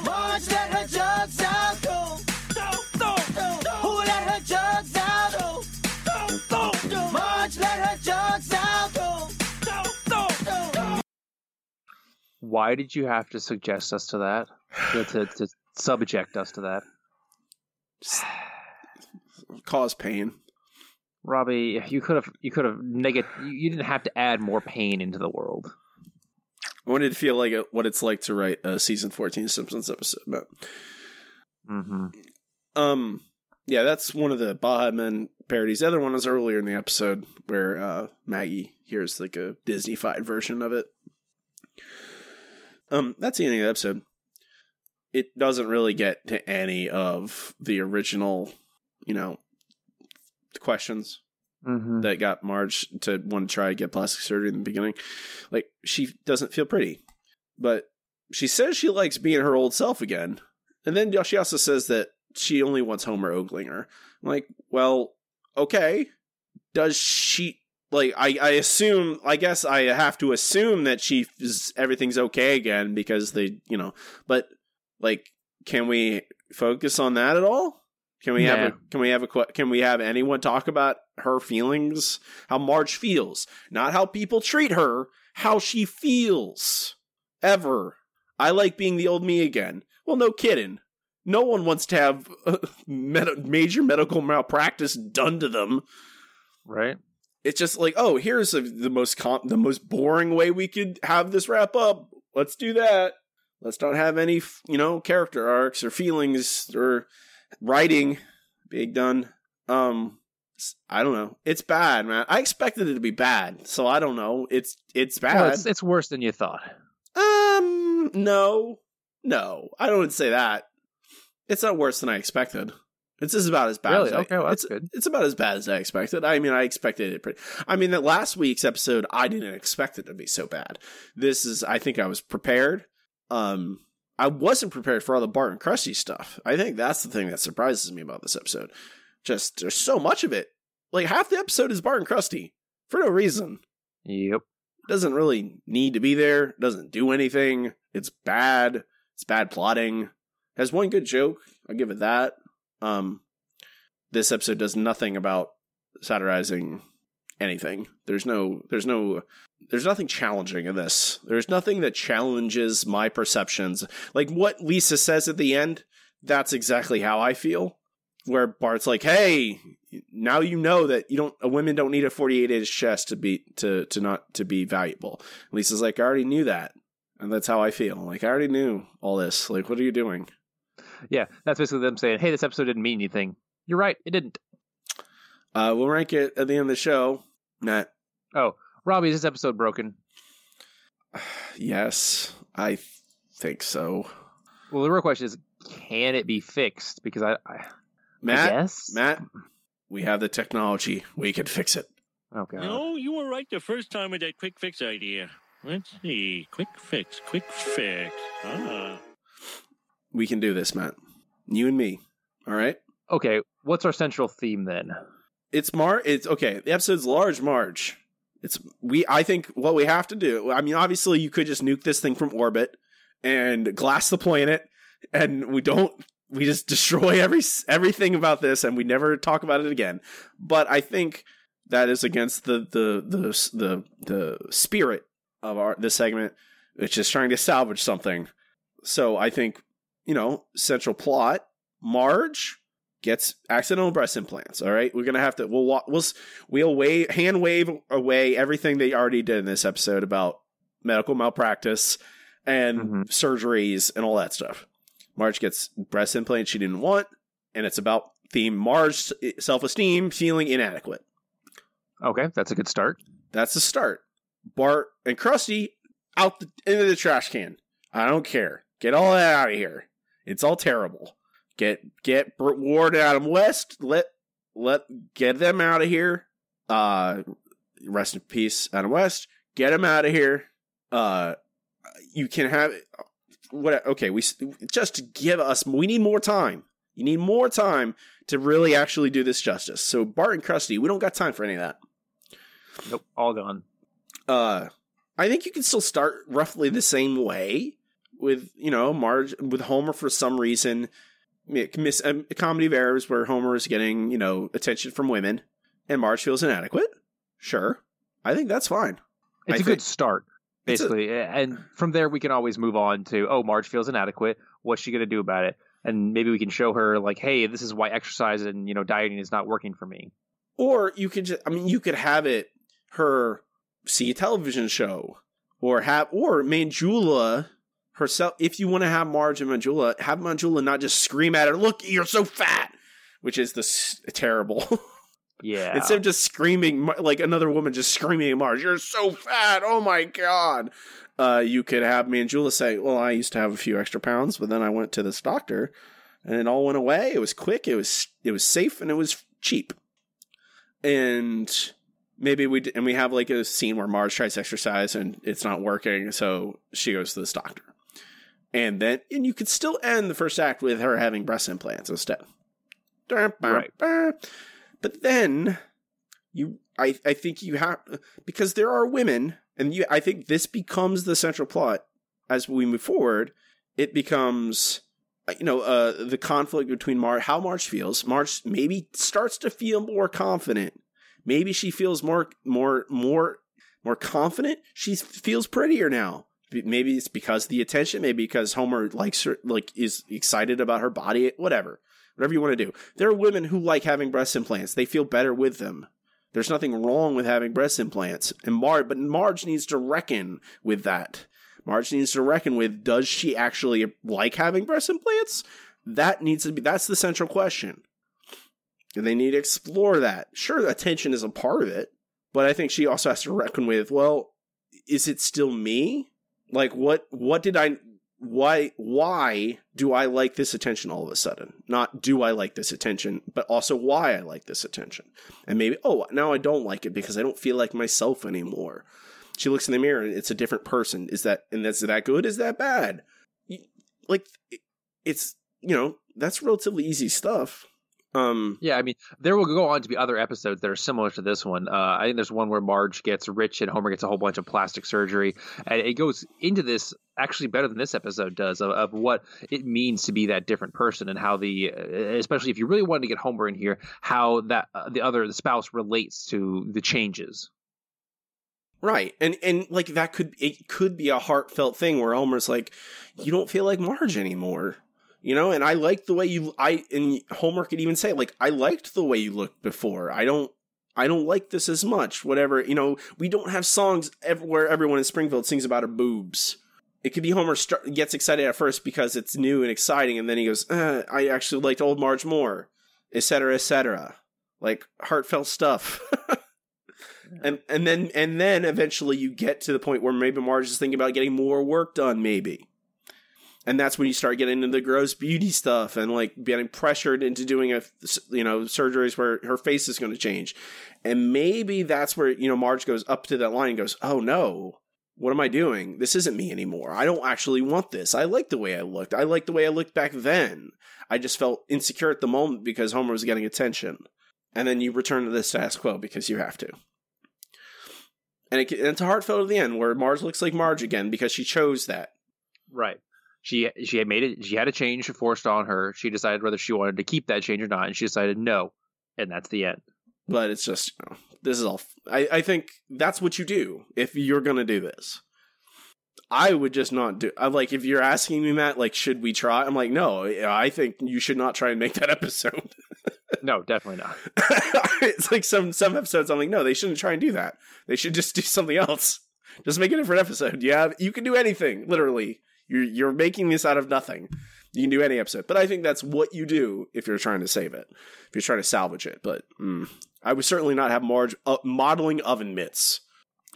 Marge let her jugs out. Who let her jugs out? Marge let her jugs out. Why did you have to suggest us to that? To, to subject us to that? Cause pain. Robbie, you could have you could have negative. You didn't have to add more pain into the world. I wanted to feel like it, what it's like to write a season 14 Simpsons episode. But, Mm-hmm. um, yeah, that's one of the Baha Men parodies. The other one was earlier in the episode where uh, Maggie hears like a Disney-fied version of it. Um, that's the ending of the episode. It doesn't really get to any of the original, you know, questions Mm-hmm. that got Marge to want to try to get plastic surgery in the beginning. Like she doesn't feel pretty, but she says she likes being her old self again. And then she also says that she only wants Homer ogling her. I'm like, well, okay. Does she like? I I assume. I guess I have to assume that she is everything's okay again because they, you know. But like, can we focus on that at all? Can we have a can we have a can we have anyone talk about her feelings, how Marge feels, not how people treat her, how she feels. Ever. I like being the old me again. Well, no kidding. No one wants to have uh, med- major medical malpractice done to them. Right. It's just like, oh, here's a, the most com- the most boring way we could have this wrap up. Let's do that. Let's not have any, f- you know, character arcs or feelings or writing being done. Um, I don't know. It's bad, man. I expected it to be bad, so I don't know. It's it's bad. Well, it's it's worse than you thought. Um, no, no, I don't say that. It's not worse than I expected. It's just about as bad Really? as I, Okay, well, that's it's, good. It's about as bad as I expected. I mean, I expected it pretty. I mean, that last week's episode, I didn't expect it to be so bad. This is, I think, I was prepared. Um, I wasn't prepared for all the Bart and Krusty stuff. I think that's the thing that surprises me about this episode. Just there's so much of it. Like half the episode is Bart and Krusty for no reason. Yep. Doesn't really need to be there. Doesn't do anything. It's bad. It's bad plotting. Has one good joke. I'll give it that. Um, this episode does nothing about satirizing anything. There's no. There's no. There's nothing challenging in this. There's nothing that challenges my perceptions. Like what Lisa says at the end. That's exactly how I feel. Where Bart's like, "Hey, now you know that you don't. A women don't need a 48 inch chest to be to to not to be valuable." Lisa's like, "I already knew that." And that's how I feel. Like I already knew all this. Like, what are you doing? Yeah, that's basically them saying, "Hey, this episode didn't mean anything." You're right, it didn't. Uh, we'll rank it at the end of the show. Matt, Oh, Robbie, is this episode broken? yes, I think so. Well, the real question is, can it be fixed? Because I, I Matt, guess? Matt, we have the technology. We can fix it. okay. No, you were right the first time with that quick fix idea. Let's see. Quick fix, quick fix. Ah. We can do this, Matt. You and me. All right. Okay, what's our central theme then? It's Mar. It's okay. The episode's large Marge. It's we. I think what we have to do. I mean, obviously, you could just nuke this thing from orbit and glass the planet, and we don't. We just destroy every everything about this, and we never talk about it again. But I think that is against the the the the the spirit of our this segment, which is trying to salvage something. So I think you know central plot. Marge gets accidental breast implants. All right, we're gonna have to we'll we'll we'll wave hand wave away everything they already did in this episode about medical malpractice and mm-hmm. surgeries and all that stuff. Marge gets breast implants she didn't want, and it's about theme Marge's self esteem feeling inadequate. Okay, that's a good start. That's the start. Bart and Krusty out the, into the trash can. I don't care. Get all that out of here. It's all terrible. Get get Burt Ward and Adam West. Let let get them out of here. Uh, rest in peace, Adam West. Get them out of here. Uh, you can have what? Okay, we just to give us. We need more time. You need more time to really actually do this justice. So Bart and Krusty, we don't got time for any of that. Nope, all gone. Uh, I think you can still start roughly the same way with you know Marge with Homer for some reason. Miss a comedy of errors where Homer is getting you know attention from women and Marge feels inadequate. Sure, I think that's fine. It's I a think- good start, It's a- basically. and from there, we can always move on to, oh, Marge feels inadequate. What's she going to do about it? And maybe we can show her, like, hey, this is why exercise and, you know, dieting is not working for me. Or you could just, I mean, you could have it her see a television show or have, or Manjula herself. If you want to have Marge and Manjula, have Manjula not just scream at her, look, you're so fat, which is this terrible. Yeah. Instead of just screaming, like another woman just screaming at Marge, you're so fat. Oh my God. Uh, you could have Manjula say, well, I used to have a few extra pounds, but then I went to this doctor and it all went away. It was quick. It was, it was safe and it was cheap and maybe we and we have like a scene where Marge tries to exercise and it's not working, so she goes to this doctor, and then and you could still end the first act with her having breast implants instead. Right. But then you, I, I think you have because there are women, and you, I think this becomes the central plot as we move forward. It becomes you know, uh, the conflict between Mar, how Marge feels. Marge maybe starts to feel more confident. Maybe she feels more, more, more, more confident. She feels prettier now. Maybe it's because the attention. Maybe because Homer likes her, like is excited about her body. Whatever, whatever you want to do. There are women who like having breast implants. They feel better with them. There's nothing wrong with having breast implants. And Marge, but Marge needs to reckon with that. Marge needs to reckon with does she actually like having breast implants? That needs to be that's the central question. And they need to explore that. Sure, attention is a part of it, but I think she also has to reckon with, well, is it still me? Like what what did I why why do I like this attention all of a sudden? Not do I like this attention, but also why I like this attention. And maybe oh, now I don't like it because I don't feel like myself anymore. She looks in the mirror and it's a different person. Is that and that's that good? Is that bad? Like it's you know, that's relatively easy stuff. Um Yeah, I mean, there will go on to be other episodes that are similar to this one. Uh, I think there's one where Marge gets rich and Homer gets a whole bunch of plastic surgery, and it goes into this actually better than this episode does of, of what it means to be that different person and how the, uh, especially if you really wanted to get Homer in here, how that uh, the other the spouse relates to the changes. Right. And and like that could it could be a heartfelt thing where Homer's like, you don't feel like Marge anymore. You know, and I like the way you I and Homer could even say, like, I liked the way you looked before. I don't I don't like this as much. Whatever, you know, we don't have songs where everyone in Springfield sings about her boobs. It could be Homer start, gets excited at first because it's new and exciting, and then he goes, uh, "I actually liked old Marge more," etc., etc. Like heartfelt stuff. and and then and then eventually you get to the point where maybe Marge is thinking about getting more work done, maybe. And that's when you start getting into the gross beauty stuff and like getting pressured into doing a you know surgeries where her face is going to change, and maybe that's where you know Marge goes up to that line and goes, "Oh no, what am I doing? This isn't me anymore. I don't actually want this. I like the way I looked. I like the way I looked back then. I just felt insecure at the moment because Homer was getting attention, and then you return to the status quo because you have to." and, it, and it's a heartfelt at the end where Marge looks like Marge again because she chose that. Right. She she had made it. She had a change forced on her. She decided whether she wanted to keep that change or not, and she decided no, and that's the end. But it's just you know, this is all. I I think that's what you do if you're gonna do this. I would just not do. I'm like, if you're asking me, Matt, like, should we try? I'm like, no. I think you should not try and make that episode. no, definitely not. it's like some some episodes. I'm like, no, they shouldn't try and do that. They should just do something else. Just make a different episode. You have you can do anything. Literally, you're you're making this out of nothing. You can do any episode, but I think that's what you do if you're trying to save it, if you're trying to salvage it. But mm, I would certainly not have Marge uh, modeling oven mitts.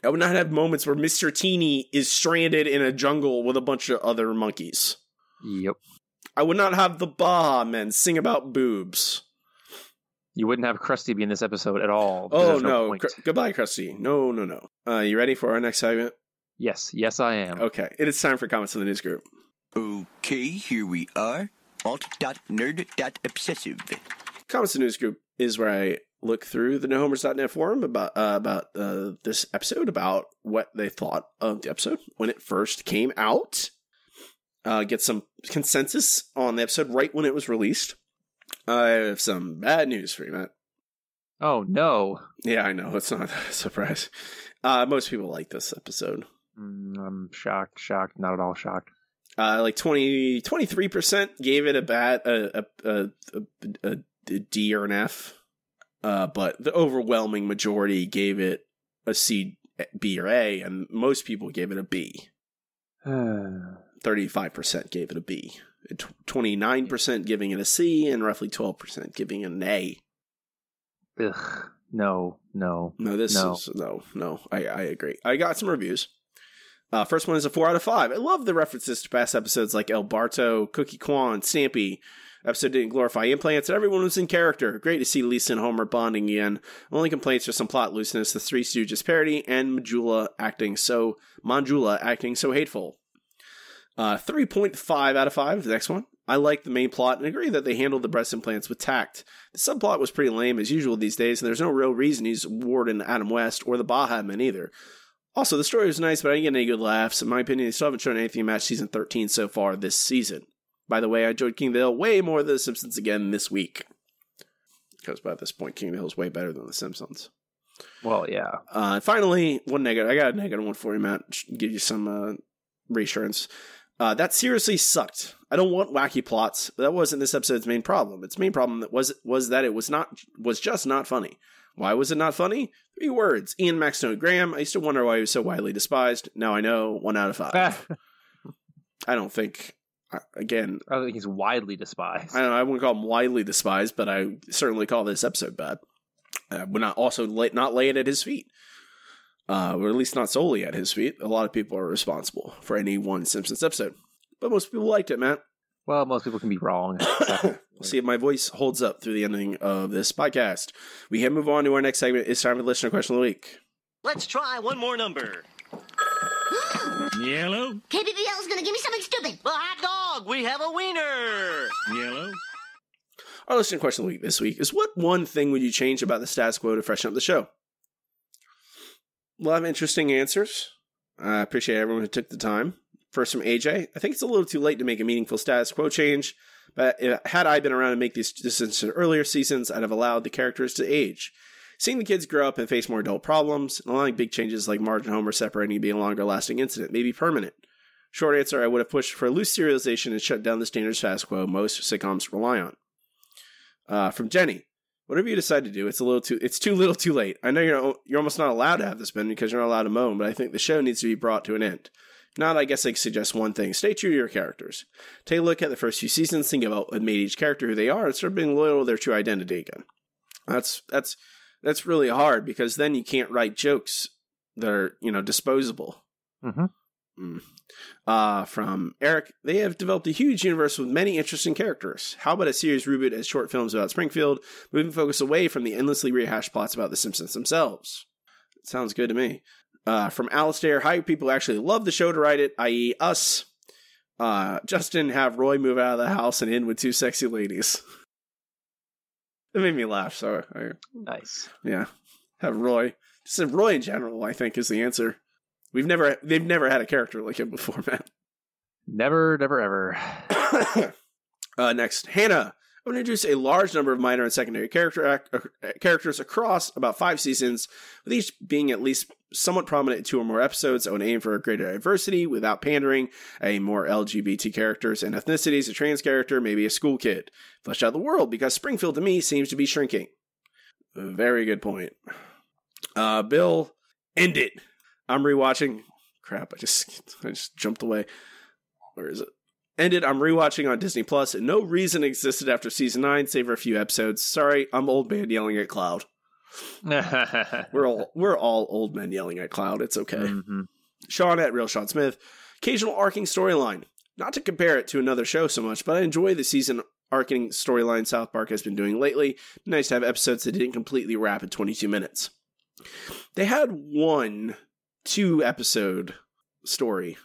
I would not have moments where Mr. Teeny is stranded in a jungle with a bunch of other monkeys. Yep. I would not have the Baha Men sing about boobs. You wouldn't have Krusty be in this episode at all. Oh no! point. Cr- goodbye, Krusty. No, no, no. Uh, you ready for our next segment? Yes, yes, I am. Okay, it is time for comments in the news group. Okay, here we are. Alt.nerd.obsessive. Comments in the news group is where I look through the NoHomers.net forum about uh, about uh, this episode, about what they thought of the episode when it first came out. Uh, get some consensus on the episode right when it was released. I have some bad news for you, Matt. Oh no! Yeah, I know it's not a surprise. Uh, most people like this episode. Mm, I'm shocked. Shocked. Not at all shocked. Uh, like 20, 23% gave it a bad a a, a, a, a D or an F. Uh, but the overwhelming majority gave it a C, B, or A, and most people gave it a B. Thirty-five percent gave it a B. Twenty-nine percent giving it a C, and roughly twelve percent giving it an A. Ugh. No, no, No, this no. is no, no. I I agree. I got some reviews. Uh, first one is a four out of five. I love the references to past episodes like El Barto, Cookie Kwan, Stampy. Episode didn't glorify implants, and everyone was in character. Great to see Lisa and Homer bonding again. Only complaints are some plot looseness, the Three Stooges parody, and Majula acting so Manjula acting so hateful. Uh, 3.5 out of 5, the next one. I like the main plot and agree that they handled the breast implants with tact. The subplot was pretty lame as usual these days, and there's no real reason he's Warden Adam West or the Baha Men either. Also, the story was nice, but I didn't get any good laughs. In my opinion, they still haven't shown anything match season 13 so far this season. By the way, I enjoyed King of the Hill way more than The Simpsons again this week. Because by this point, King of the Hill is way better than The Simpsons. Well, yeah. Uh, finally, one negative. I got a negative one for you, Matt. Give you some uh, reassurance. Uh, that seriously sucked. I don't want wacky plots. But that wasn't this episode's main problem. Its main problem was was that it was not was just not funny. Why was it not funny? Three words: Ian Maxtone-Graham. I used to wonder why he was so widely despised. Now I know. One out of five. I don't think. uh, Again, I don't think he's widely despised. I don't know. I wouldn't call him widely despised, but I certainly call this episode bad. I would not also lay, not lay it at his feet, uh, or at least not solely at his feet. A lot of people are responsible for any one Simpsons episode. but most people liked it, Matt. Well, most people can be wrong. We'll see if my voice holds up through the ending of this podcast. We can move on to our next segment. It's time for the listener question of the week. Let's try one more number. Yellow. KBBL is gonna give me something stupid. Well, hot dog. We have a wiener. Yellow. Our listener question of the week this week is what one thing would you change about the status quo to freshen up the show? A lot of interesting answers. I appreciate everyone who took the time. First from AJ, I think it's a little too late to make a meaningful status quo change, but if, had I been around to make these decisions in earlier seasons, I'd have allowed the characters to age. Seeing the kids grow up and face more adult problems, and allowing big changes like Marge and Homer separating to be a longer lasting incident, maybe permanent. Short answer, I would have pushed for a loose serialization and shut down the standard status quo most sitcoms rely on. Uh, from Jenny, whatever you decide to do, it's a little too it's too little, too late. I know you're you're almost not allowed to have this bin because you're not allowed to moan, but I think the show needs to be brought to an end. Not, I guess I suggest one thing: stay true to your characters. Take a look at the first few seasons, think about what made each character who they are, and start being loyal to their true identity again. That's that's that's really hard because then you can't write jokes that are you know disposable. Mm-hmm. Mm. Uh, from Eric, they have developed a huge universe with many interesting characters. How about a series reboot as short films about Springfield, moving focus away from the endlessly rehashed plots about the Simpsons themselves? Sounds good to me. Uh, from Alistair, hire people who actually love the show to write it, i.e., us. Uh, Justin, have Roy move out of the house and in with two sexy ladies. It made me laugh, so I, nice. Yeah, have Roy. Just have Roy in general. I think is the answer. We've never, they've never had a character like him before, man. Never, never, ever. uh, next, Hannah. To introduce a large number of minor and secondary character ac- uh, characters across about five seasons, with each being at least somewhat prominent in two or more episodes. I would aim for a greater diversity without pandering, a more LGBT characters and ethnicities, a trans character, maybe a school kid. Flesh out the world, because Springfield to me seems to be shrinking. Very good point. Uh, Bill, end it. I'm rewatching. Crap! I just I just jumped away. Where is it? Ended. I'm rewatching on Disney Plus, and no reason existed after season nine, save for a few episodes. Sorry, I'm old man yelling at Cloud. we're all we're all old men yelling at Cloud. It's okay. Mm-hmm. Sean at Real Sean Smith. Occasional arcing storyline. Not to compare it to another show so much, but I enjoy the season arcing storyline South Park has been doing lately. Nice to have episodes that didn't completely wrap in 22 minutes. They had one two episode story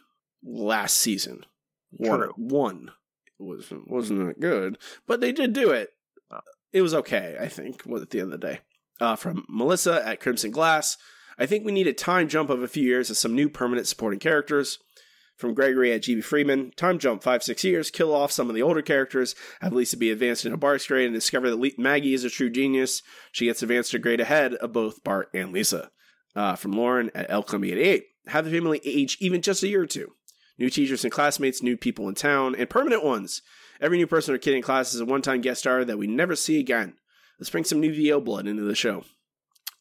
last season. One, one wasn't wasn't that good, but they did do it. It was okay, I think. At the end of the day, uh, from Melissa at Crimson Glass, I think we need a time jump of a few years of some new permanent supporting characters. From Gregory at GB Freeman, time jump five six years, kill off some of the older characters, have Lisa be advanced into Bart's grade, and discover that Le- Maggie is a true genius. She gets advanced to grade ahead of both Bart and Lisa uh, from Lauren at El Columbia 88. Have the family age even just a year or two. New teachers and classmates, new people in town, and permanent ones. Every new person or kid in class is a one time guest star that we never see again. Let's bring some new VO blood into the show.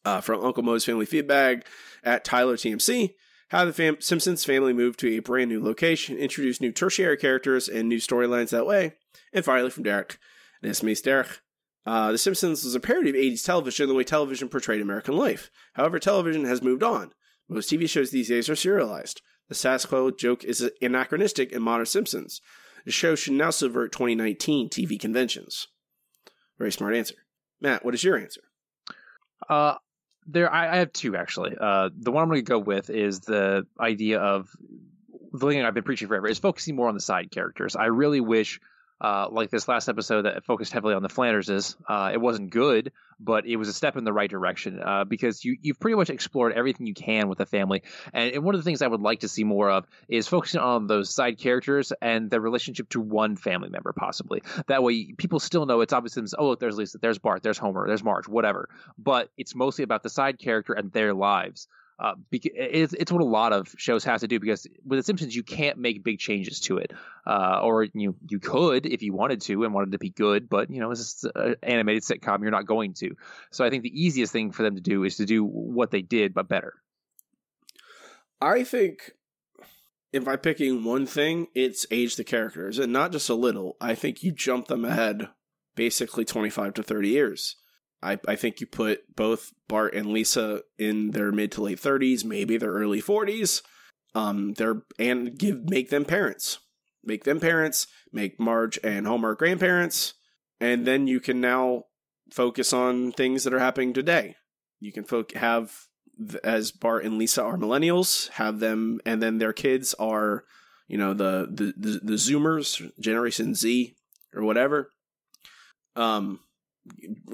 Uh, from Uncle Mo's Family Feedback at Tyler TMC. Have the fam- Simpsons family move to a brand new location, introduce new tertiary characters and new storylines that way. And finally, from Derek, it's Derek. Uh, the Simpsons was a parody of 80s television the way television portrayed American life. However, television has moved on. Most TV shows these days are serialized. The status quo joke is anachronistic in modern Simpsons. The show should now subvert 2019 TV conventions. Very smart answer. Matt, what is your answer? Uh, there, I, I have two actually. Uh, the one I'm going to go with is the idea of the thing I've been preaching forever is focusing more on the side characters. I really wish, uh, like this last episode that focused heavily on the Flanderses. Uh, it wasn't good, but it was a step in the right direction uh, because you you've pretty much explored everything you can with the family. And, and one of the things I would like to see more of is focusing on those side characters and their relationship to one family member, possibly. That way, people still know it's obviously oh look, there's Lisa, there's Bart, there's Homer, there's Marge, whatever. But it's mostly about the side character and their lives. Uh, it's, what a lot of shows have to do because with The Simpsons you can't make big changes to it, uh, or you you could if you wanted to and wanted to be good, but you know it's an animated sitcom, you're not going to. So I think the easiest thing for them to do is to do what they did but better. I think if I'm picking one thing, it's age the characters, and not just a little. I think you jump them ahead basically 25 to 30 years. I, I think you put both Bart and Lisa in their mid to late 30s, maybe their early 40s. Um, they're and give make them parents. make them parents, make Marge and Homer grandparents, and then you can now focus on things that are happening today. You can fo- have as Bart and Lisa are millennials, have them, and then their kids are, you know, the the the, the Zoomers, Generation Z or whatever. Um,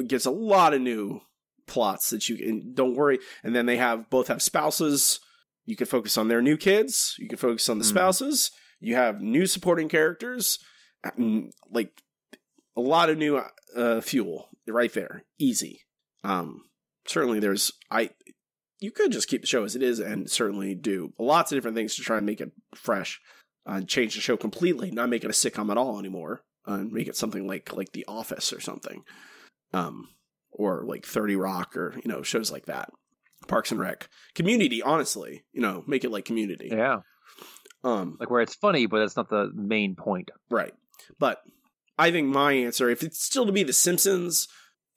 gets a lot of new plots that you can. Don't worry, and then they have both have spouses. You can focus on their new kids. You can focus on the Mhm. spouses. You have new supporting characters, mm, like a lot of new uh, fuel right there, easy. Um, certainly, there's I. You could just keep the show as it is, and certainly do lots of different things to try and make it fresh, uh, and change the show completely, not make it a sitcom at all anymore, uh, and make it something like like The Office or something, um, or like Thirty Rock or you know shows like that. Parks and Rec, Community. Honestly, you know, make it like Community. Yeah. Um, like where it's funny, but that's not the main point. Right. But I think my answer, if it's still to be The Simpsons,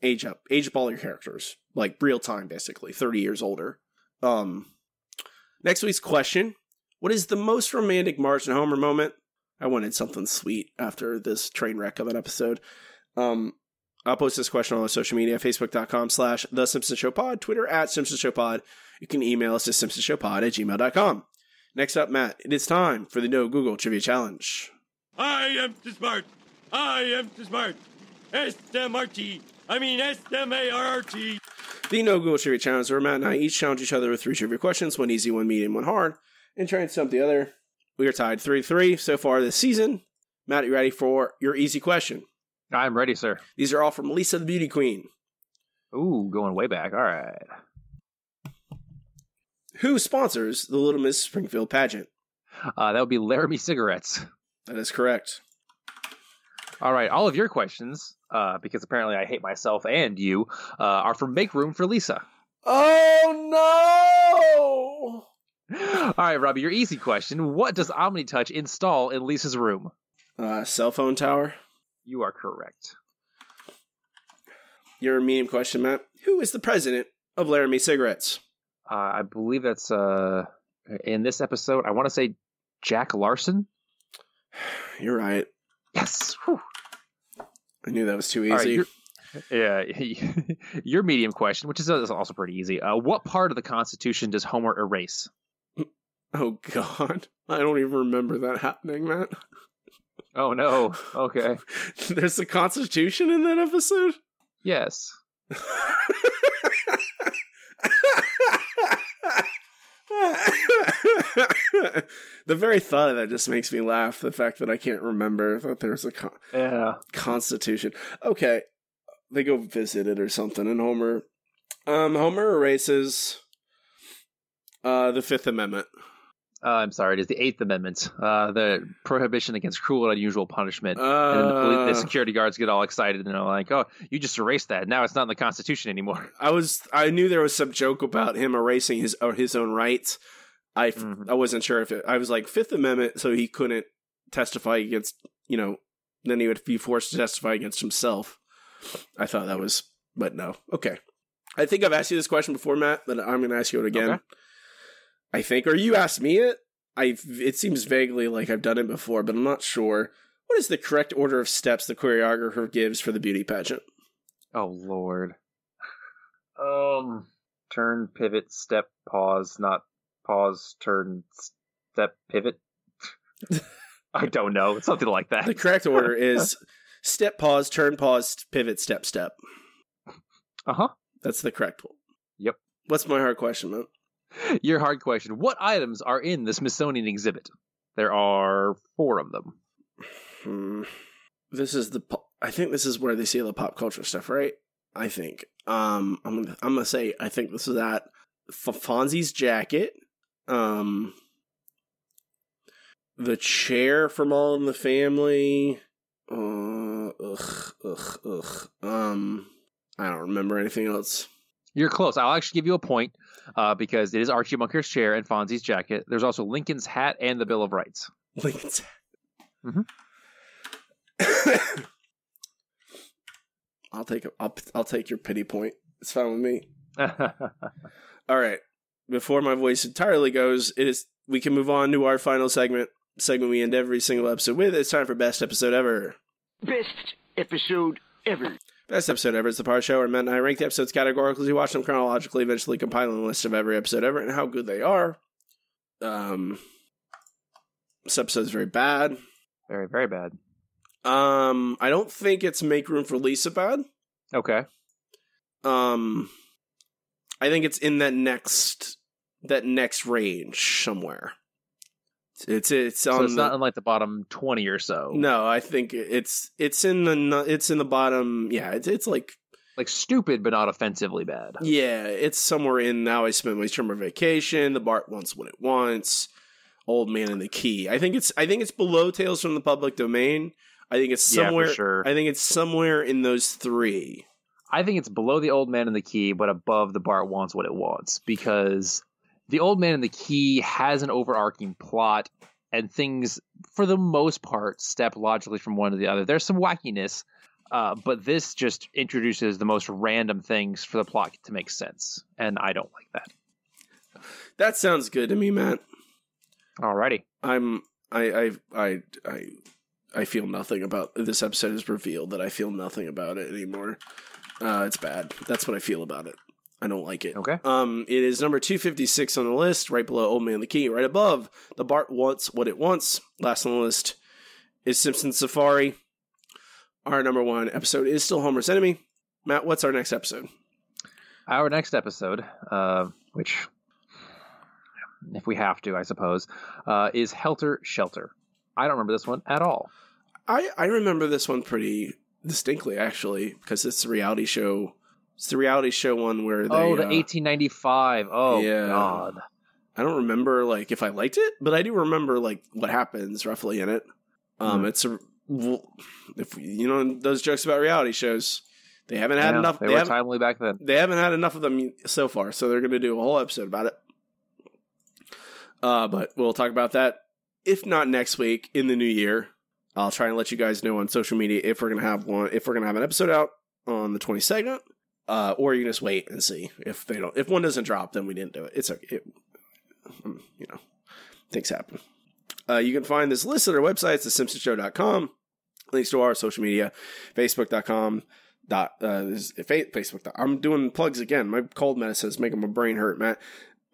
age up, age up all your characters, like real time, basically, thirty years older. Um, next week's question: What is the most romantic Marge and Homer moment? I wanted something sweet after this train wreck of an episode. Um, I'll post this question on our social media, facebook.com slash The Simpsons Show Pod, Twitter at Simpsons Show Pod. You can email us at simpsonshowpod at gmail.com. Next up, Matt, it is time for the No Google Trivia Challenge. I am too smart. I am too smart. S-M-R-T. I mean S-M-A-R-R-T. The No Google Trivia Challenge, where Matt and I each challenge each other with three trivia questions, one easy, one medium, one hard, and try and stump the other. We are tied 3 3 so far this season. Matt, you ready for your easy question? I'm ready, sir. These are all from Lisa the Beauty Queen. Ooh, going way back. All right. Who sponsors the Little Miss Springfield pageant? Uh, that would be Laramie Cigarettes. That is correct. All right, all of your questions, uh, because apparently I hate myself and you, uh, are from Make Room for Lisa. Oh no! All right, Robbie, your easy question: What does OmniTouch install in Lisa's room? Uh, cell phone tower. You are correct. Your medium question, Matt. Who is the president of Laramie Cigarettes? Uh, I believe that's uh, in this episode. I want to say Jack Larson. You're right. Yes. Whew. I knew that was too easy. yeah, your medium question, which is also pretty easy. Uh, what part of the Constitution does Homer erase? oh God, I don't even remember that happening, Matt. Oh no. Okay. There's a Constitution in that episode. Yes. the very thought of that just makes me laugh. The fact that I can't remember that there's a con- Yeah. Constitution. Okay, they go visit it or something, and Homer, um, Homer erases uh the Fifth Amendment. Uh, I'm sorry, it is the Eighth Amendment, uh, the prohibition against cruel and unusual punishment. and then the, poli- the Uh. security guards get all excited and they're like, "Oh, you just erased that. Now it's not in the Constitution anymore." I was I knew there was some joke about him erasing his or his own rights. I Mm-hmm. I wasn't sure if it. I was like Fifth Amendment, so he couldn't testify against you know. Then he would be forced to testify against himself. I thought that was, but no. Okay, I think I've asked you this question before, Matt, but I'm going to ask you it again. Okay. I think, or you asked me it. I it seems vaguely like I've done it before, but I'm not sure. What is the correct order of steps the choreographer gives for the beauty pageant? Oh Lord. Um, turn, pivot, step, pause, not pause, turn, step, pivot. I don't know. It's something like that. The correct order is step, pause, turn, pause, pivot, step, step. Uh huh. That's the correct one. Yep. What's my hard question, man? Your hard question. What items are in the Smithsonian exhibit? There are four of them. Hmm. This is the. I think this is where they see the pop culture stuff, right? I think. Um, I'm gonna. I'm gonna say. I think this is that. F- Fonzie's jacket. Um. The chair from All in the Family. Uh. Ugh. Ugh. Ugh. Um. I don't remember anything else. You're close. I'll actually give you a point uh, because it is Archie Bunker's chair and Fonzie's jacket. There's also Lincoln's hat and the Bill of Rights. Lincoln's. Mhm. I'll take. I'll. I'll take your pity point. It's fine with me. All right. Before my voice entirely goes, it is we can move on to our final segment, segment we end every single episode with. It's time for best episode ever. Best episode ever. Best episode ever is the part show where Matt and I rank the episodes categorically. We watch them chronologically, eventually compiling a list of every episode ever and how good they are. Um, this episode is very bad. Very, very bad. Um, I don't think it's make room for Lisa bad. Okay. Um, I think it's in that next that next range somewhere. It's it's on So it's the, not in like the bottom twenty or so. no. I think it's it's in the it's in the bottom. Yeah, it's it's like Like stupid, but not offensively bad. yeah, it's somewhere in now. I spent my summer vacation. The Bart wants what it wants. Old man and the key. I think it's I think it's below Tales from the Public Domain. I think it's Yeah, somewhere. sure. I think it's somewhere in those three. I think it's below the old man and the key, but above the Bart wants what it wants because the old man and the key has an overarching plot and things, for the most part, step logically from one to the other. There's some wackiness, uh, but this just introduces the most random things for the plot to make sense, and I don't like that. That sounds good to me, Matt. Alrighty. I'm I I I I I feel nothing about this episode is revealed that I feel nothing about it anymore. Uh it's bad. That's what I feel about it. I don't like it. Okay. Um it is number 256 on the list, right below Old Man the Key, right above The Bart Wants What It Wants. Last on the list is Simpson Safari. Our number 1 episode is still Homer's Enemy. Matt, what's our next episode? Our next episode, uh, which, if we have to, I suppose, uh, is Helter Shelter. I don't remember this one at all. I I remember this one pretty distinctly actually because it's a reality show. It's the reality show one where they. oh, the uh, 1895. Oh, yeah. God. I don't remember like if I liked it, but I do remember like what happens roughly in it. Um, Hmm. it's a if you know those jokes about reality shows, they haven't had Yeah, enough. They, They, were timely back then. they haven't had enough of them so far, so they're going to do a whole episode about it. Uh, but we'll talk about that if not next week in the new year. I'll try and let you guys know on social media if we're gonna have one, if we're gonna have an episode out on the twenty second, uh, or you can just wait and see if they don't. If one doesn't drop, then we didn't do it. It's okay. It, um, you know, things happen. Uh, you can find this list at our website, it's thesimpsonshow.com. Links to our social media, facebook.com. Dot, uh, is Facebook. I'm doing plugs again. My cold medicine is making my brain hurt, Matt.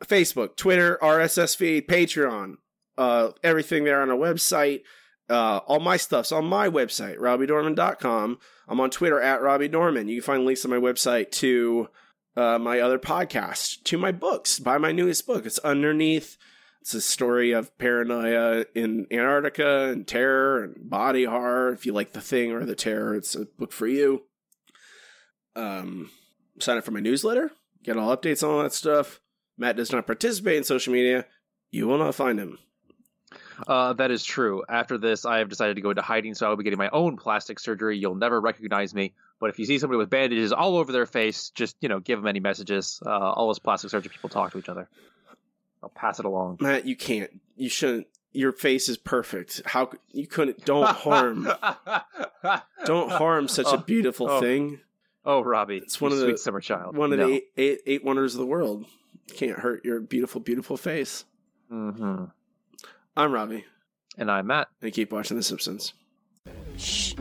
Facebook, Twitter, RSS feed, Patreon, uh, everything there on our website. Uh, all my stuff's on my website, robbiedorman.com. I'm on Twitter at Robbie Dorman. You can find links on my website to uh, my other podcast, to my books. Buy my newest book. It's underneath. It's a story of paranoia in Antarctica and terror and body horror. If you like the thing or the terror, it's a book for you. Um, sign up for my newsletter. Get all updates on all that stuff. Matt does not participate in social media. You will not find him. Uh, that is true. After this, I have decided to go into hiding, so I will be getting my own plastic surgery. You'll never recognize me. But if you see somebody with bandages all over their face, just you know, give them any messages. Uh, all us plastic surgery people talk to each other. I'll pass it along. Matt, you can't. You shouldn't. Your face is perfect. How you couldn't? Don't harm. don't harm such a Oh, beautiful oh. thing. Oh, Robbie, It's one of the sweet summer child. One of No. the eight, eight, eight wonders of the world. You can't hurt your beautiful, beautiful face. Mm-hmm. I'm Robbie, And I'm Matt. and keep watching The Simpsons. Shh.